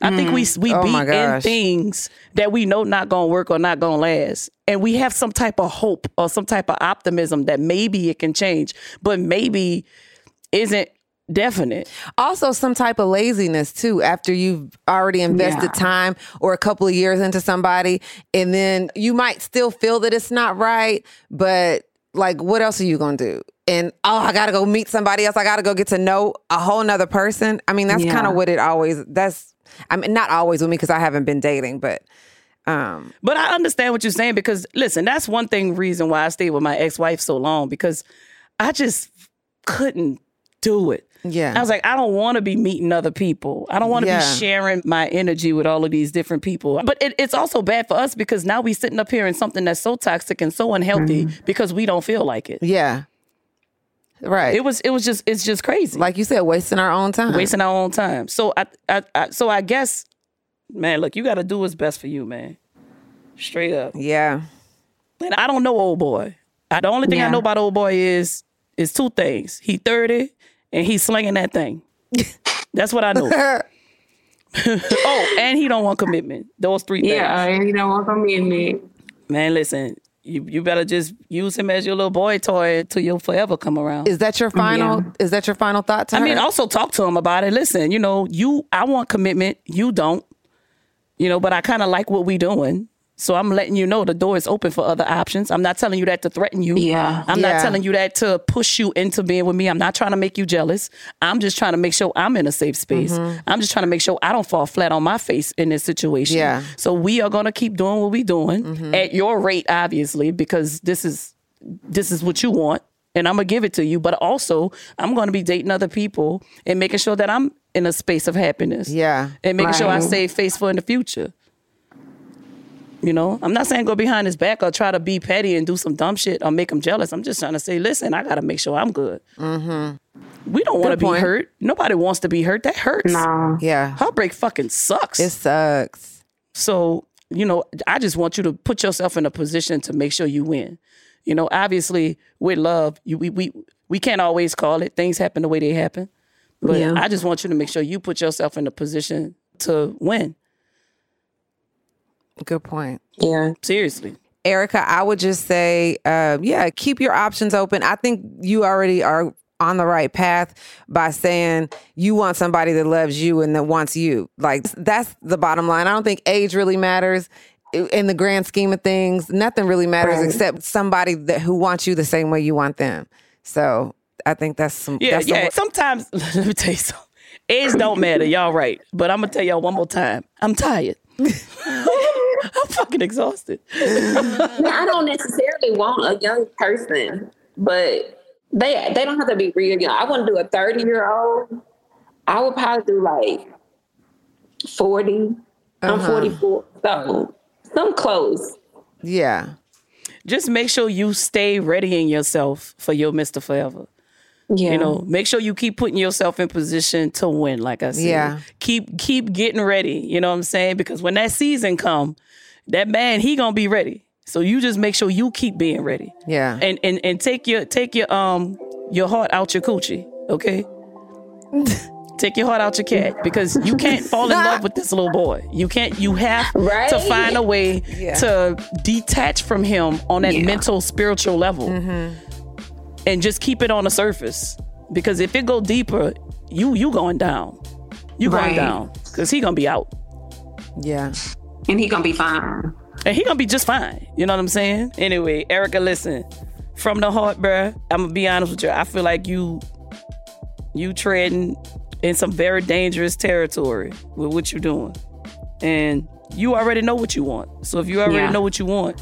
S2: I think we we mm.
S1: Oh my
S2: be in things that we know not gonna work or not gonna last. And we have some type of hope or some type of optimism that maybe it can change, but maybe isn't definite.
S1: Also, some type of laziness too. After you've already invested
S2: Yeah.
S1: time or a couple of years into somebody, and then you might still feel that it's not right, but like, what else are you gonna do? And oh, I gotta go meet somebody else. I gotta go get to know a whole nother person. I mean, that's
S2: Yeah.
S1: kind of what it always. That's I mean, not always with me because I haven't been dating, but um,
S2: But I understand what you're saying because listen, that's one thing reason why I stayed with my ex-wife so long because I just couldn't do it.
S1: Yeah.
S2: I was like, I don't want to be meeting other people. I don't want to
S1: Yeah.
S2: be sharing my energy with all of these different people. But it, it's also bad for us because now we're sitting up here in something that's so toxic and so unhealthy because we don't feel like it.
S1: yeah, right.
S2: It was it was just it's just crazy.
S1: like you said, wasting our own time.
S2: wasting our own time. So I, I, I so I guess, man, look, you got to do what's best for you, man. Straight up.
S1: Yeah.
S2: And I don't know old boy. I, the only thing I know about old boy is is two things. He thirty and he's slinging that thing. That's what I know. oh, and he don't want commitment. Those three things.
S9: Yeah, you know what I mean?
S2: Man, listen, you you better just use him as your little boy toy till you'll forever come around.
S1: Is that your final? Is that your final thought to
S2: I
S1: her?
S2: mean, also talk to him about it. Listen, you know, you I want commitment, you don't. You know, but I kind of like what we doing. So I'm letting you know the door is open for other options. I'm not telling you that to threaten you.
S9: Yeah.
S2: I'm
S1: Yeah.
S2: not telling you that to push you into being with me. I'm not trying to make you jealous. I'm just trying to make sure I'm in a safe space. Mm-hmm. I'm just trying to make sure I don't fall flat on my face in this situation.
S1: Yeah.
S2: So we are gonna keep doing what we're doing mm-hmm. at your rate, obviously, because this is this is what you want and I'm gonna give it to you. But also, I'm gonna be dating other people and making sure that I'm in a space of happiness.
S1: Yeah.
S2: and making sure I
S9: Right.
S2: save face for in the future. You know, I'm not saying go behind his back or try to be petty and do some dumb shit or make him jealous. I'm just trying to say, listen, I gotta make sure I'm good. Mm-hmm. We don't want to be
S1: point.
S2: hurt. Nobody wants to be hurt. That hurts.
S9: No.
S1: yeah,
S2: Heartbreak fucking sucks.
S1: it sucks.
S2: So, you know, I just want you to put yourself in a position to make sure you win. You know, obviously with love, you, we, we we can't always call it. Things happen the way they happen. But
S9: Yeah.
S2: I just want you to make sure you put yourself in a position to win.
S1: Good point.
S9: Yeah.
S2: Seriously.
S1: Erica, I would just say, uh, yeah, keep your options open. I think you already are on the right path by saying you want somebody that loves you and that wants you. Like that's the bottom line. I don't think age really matters in the grand scheme of things. Nothing really matters
S9: Right.
S1: except somebody that who wants you the same way you want them. So I think that's some.
S2: Yeah,
S1: that's the
S2: yeah.
S1: way-
S2: Sometimes let me tell you something. Age don't matter. Y'all right. But I'm gonna tell y'all one more time. I'm tired. I'm fucking exhausted.
S9: Now, I don't necessarily want a young person, but they they don't have to be real young. I want to do a 30 year old. I would probably do like 40. I'm
S1: Uh-huh.
S9: 44. So some close.
S1: yeah.
S2: Just make sure you stay readying yourself for your Mr. Forever.
S9: Yeah.
S2: You know, make sure you keep putting yourself in position to win. Like I said,
S1: Yeah.
S2: keep keep getting ready. You know what I'm saying? Because when that season come, that man he gonna be ready. So you just make sure you keep being ready.
S1: Yeah.
S2: And and and take your take your um your heart out your coochie. Okay. Take your heart out your cat because you can't fall in love with this little boy. You can't. You have to find a way
S1: Yeah.
S2: to detach from him on that
S9: Yeah.
S2: mental, spiritual level
S1: Mm-hmm.
S2: And just keep it on the surface. Because if it go deeper, you you going down. You going
S9: Right.
S2: down because he gonna be out.
S1: Yeah.
S9: And he gonna be fine.
S2: And he gonna be just fine. You know what I'm saying? Anyway, Erica, listen. From the heart, bruh, I'm gonna be honest with you. I feel like you you treading in some very dangerous territory with what you're doing. And you already know what you want. So if you already
S1: Yeah.
S2: know what you want,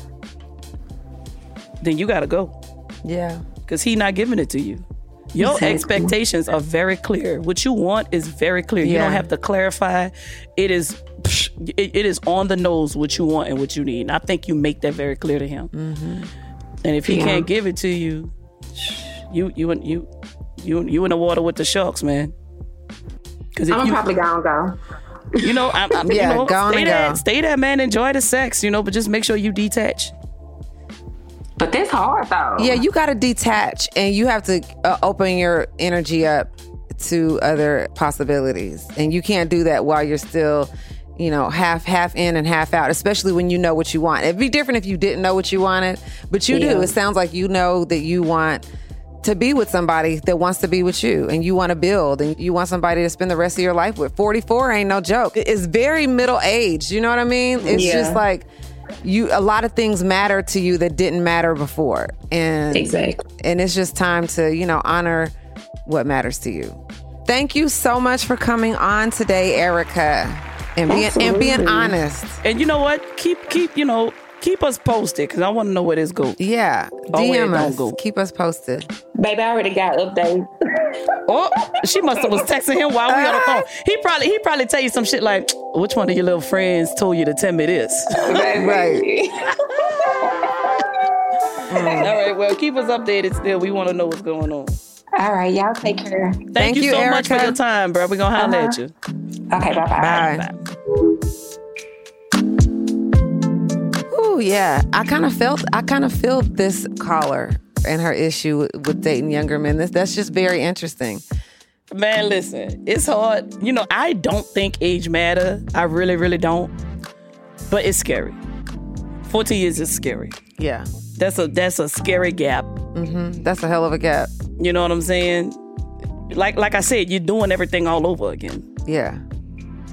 S2: then you gotta go.
S1: Yeah.
S2: Because he not giving it to you. Your
S1: Exactly.
S2: expectations are very clear. What you want is very clear. You don't have to clarify. It is it, it is on the nose what you want and what you need. And I think you make that very clear to him. Mm-hmm. And if he
S9: Yeah.
S2: can't give it to you, you you and you you you in the water with the sharks, man. Because
S9: I'm probably gonna go.
S2: you know, I'm, I'm,
S1: Yeah,
S2: you know,
S1: go
S2: stay
S1: and
S2: there,
S1: go.
S2: stay there, man. Enjoy the sex, you know, but just make sure you detach.
S9: But this hard though.
S1: Yeah, you got to detach and you have to uh, open your energy up to other possibilities. And you can't do that while you're still, you know, half half in and half out, especially when you know what you want. It'd be different if you didn't know what you wanted, but you do. It sounds like you know that you want to be with somebody that wants to be with you and you want to build and you want somebody to spend the rest of your life with. 44 ain't no joke. It's very middle aged, you know what I mean? It's
S9: Yeah.
S1: just like you a lot of things matter to you that didn't matter before. And
S9: Exactly.
S1: and it's just time to you know honor what matters to you thank you so much for coming on today erica and being and being honest
S2: And you know what? Keep keep you know keep us posted because I want to know where this goes.
S1: yeah
S2: Oh, where
S1: dm
S2: don't
S1: us
S2: go.
S1: keep us posted
S9: Baby, I already got updates.
S2: Oh, she must have was texting him while we on the phone. He probably he probably tell you some shit like, which one of your little friends told you to tell me this?
S1: right
S2: All right, well, keep us updated still. We want to know what's going on.
S9: All right, y'all take care.
S2: Thank,
S1: Thank
S2: you,
S1: you,
S2: so much for your time, bro. We're gonna holler at uh-huh. you.
S9: Okay, bye bye.
S1: bye Ooh, yeah i kind of felt i kind of feel this caller and her issue with, dating younger men this, that's just very interesting
S2: Man, listen, it's hard. You know, I don't think age matter. I really, really don't. But it's scary. 40 years is scary.
S1: yeah
S2: That's a that's a scary gap.
S1: hmm that's a hell of a gap
S2: You know what I'm saying? Like like I said, you're doing everything all over again.
S1: yeah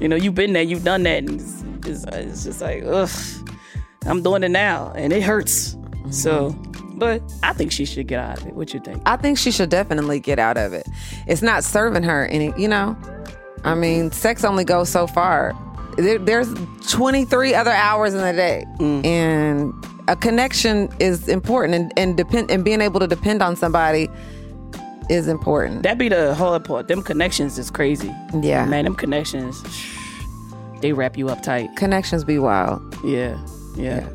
S2: You know, you've been there, you've done that, and it's, it's, it's just like, ugh, I'm doing it now, and it hurts. So, but I think she should get out of it. What you think?
S1: I think she should definitely get out of it. It's not serving her any, you know. I mean, sex only goes so far. There, there's 23 other hours in the day, mm. and a connection is important, and and depend and being able to depend on somebody is important.
S2: That be the hard part. Them connections is crazy.
S1: Yeah.
S2: man, them connections, they wrap you up tight.
S1: Connections be wild.
S2: Yeah, yeah.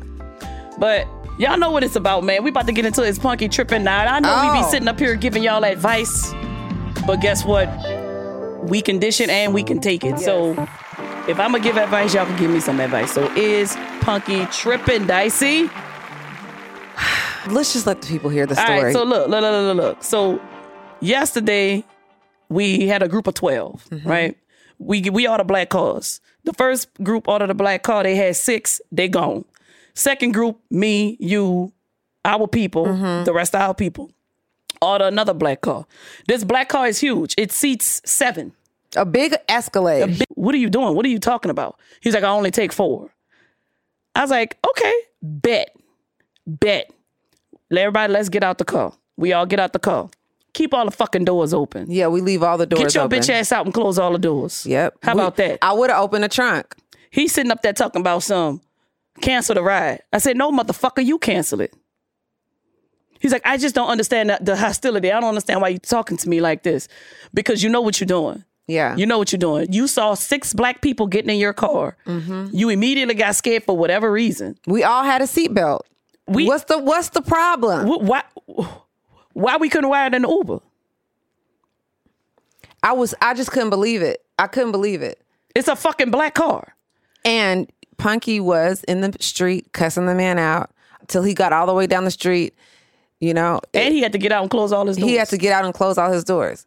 S2: But y'all know what it's about, man. We about to get into this punky tripping now. I know we be
S1: Oh.
S2: sitting up here giving y'all advice, but guess what? We it and we can take it. So if I'm gonna give advice, y'all can give me some advice. So is punky tripping, dicey?
S1: Let's just let the people hear the
S2: All
S1: story.
S2: right, so look, look, look, look, look. So yesterday we had a group of 12
S1: Mm-hmm.
S2: right? We we ordered black cars. The first group ordered a black car. They had six. They gone. Second group, me, you, our people,
S1: Mm-hmm.
S2: the rest of our people, order another black car. This black car is huge. It seats seven.
S1: a big Escalade.
S2: A big- what are you doing? What are you talking about? He's like, I only take four. I was like, okay, bet, bet. Let everybody, let's get out the car. We all get out the car. Keep all the fucking doors open.
S1: yeah, we leave all the doors
S2: Get your
S1: open.
S2: bitch ass out and close all the doors.
S1: Yep.
S2: How
S1: We-
S2: about that?
S1: I would have opened the trunk.
S2: He's sitting up there talking about some cancel the ride. I said, no, motherfucker, you cancel it. He's like, I just don't understand the, the hostility. I don't understand why you're talking to me like this. Because you know what you're doing.
S1: Yeah.
S2: You know what you're doing. You saw six black people getting in your car. Mm-hmm. You immediately got scared for whatever reason.
S1: we all had a seatbelt.
S2: We
S1: What's the What's the problem?
S2: wh- why why we couldn't ride in the Uber?
S1: I was I just couldn't believe it. I couldn't believe it.
S2: It's a fucking black car.
S1: And Punky was in the street cussing the man out till he got all the way down the street. You know,
S2: And he had to get out and close all his doors.
S1: he had to get out and close all his doors.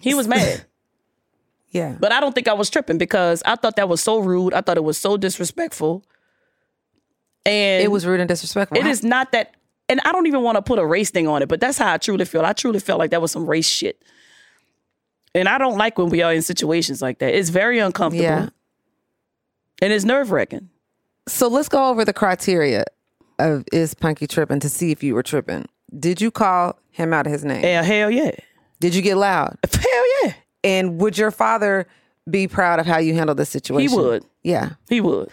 S2: He was mad.
S1: Yeah.
S2: But I don't think I was tripping because I thought that was so rude. I thought it was so disrespectful. And
S1: It was rude and disrespectful.
S2: It is not that, and I don't even want to put a race thing on it, but that's how I truly feel. I truly felt like that was some race shit. And I don't like when we are in situations like that. It's very uncomfortable.
S1: Yeah.
S2: And it's nerve wracking.
S1: So let's go over the criteria of is Punky tripping to see if you were tripping. Did you call him out of his name?
S2: Yeah, hell yeah.
S1: Did you get loud?
S2: Hell yeah.
S1: And would your father be proud of how you handled the situation?
S2: He would.
S1: Yeah.
S2: He would.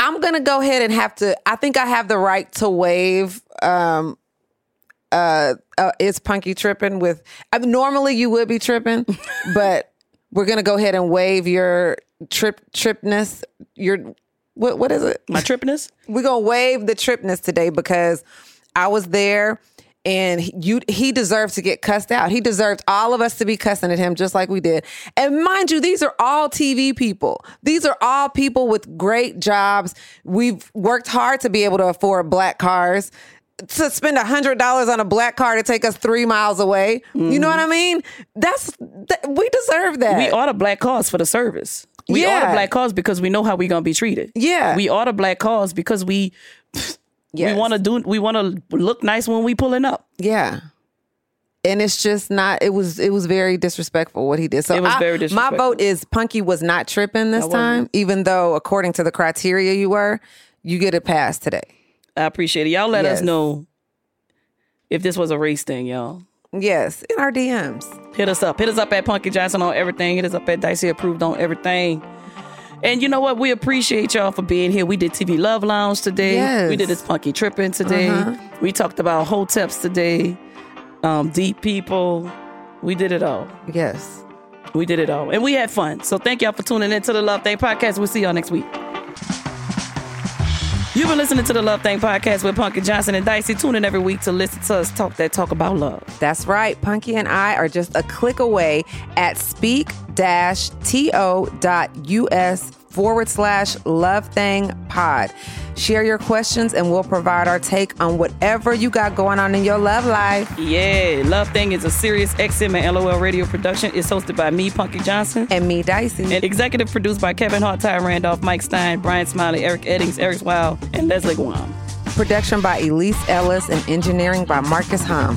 S1: I'm gonna go ahead and have to. I think I have the right to waive. Um, uh, uh is Punky tripping with? I mean, normally you would be tripping, but we're gonna go ahead and waive your trip tripness. Your what? What is it?
S2: My trippiness.
S1: We're gonna waive the tripness today because I was there. And you, he deserves to get cussed out. He deserved all of us to be cussing at him just like we did. And mind you, these are all TV people. These are all people with great jobs. We've worked hard to be able to afford black cars. To spend a hundred dollars on a black car to take us three miles away, you know what I mm. mean? That's that, we deserve that.
S2: We order black cars for the service. We
S1: Yeah.
S2: order black cars because we know how we're gonna be treated.
S1: Yeah.
S2: We order black cars because we
S1: Yes.
S2: we want to do we want to look nice when we pulling up.
S1: Yeah. And it's just not. It was. It was very disrespectful what he did. So
S2: It was
S1: I-
S2: very
S1: My vote is Punky was not tripping this time, even though according to the criteria you were. You get a pass today.
S2: I appreciate it. Y'all let us know if this was a race thing, y'all.
S1: Yes, in our DMs.
S2: Hit us up. Hit us up at Punky Johnson on everything. Hit us up at Dicey Approved on everything. And you know what? We appreciate y'all for being here. We did TV Love Lounge today.
S1: Yes.
S2: We did this Punky Tripping today.
S1: Uh-huh.
S2: We talked about hoteps today. Um, deep people. We did it all.
S1: Yes.
S2: We did it all. And we had fun. So thank y'all for tuning in to the Love Thing Podcast. We'll see y'all next week. You've been listening to the Love Thing Podcast with Punky Johnson and Dicey. Tune in every week to listen to us talk that talk about love.
S1: That's right. Punky and I are just a click away at speak-to.us forward slash love thing pod. Share your questions and we'll provide our take on whatever you got going on in your love life.
S2: Yeah, Love Thing is a Sirius XM and LOL radio production. It's hosted by me, Punky Johnson.
S1: And me, Dicey.
S2: And executive produced by Kevin Hart, Ty Randolph, Mike Stein, Brian Smiley, Eric Eddings, Eric Wild, and Leslie Guam.
S1: Production by Elise Ellis and engineering by Marcus Hum.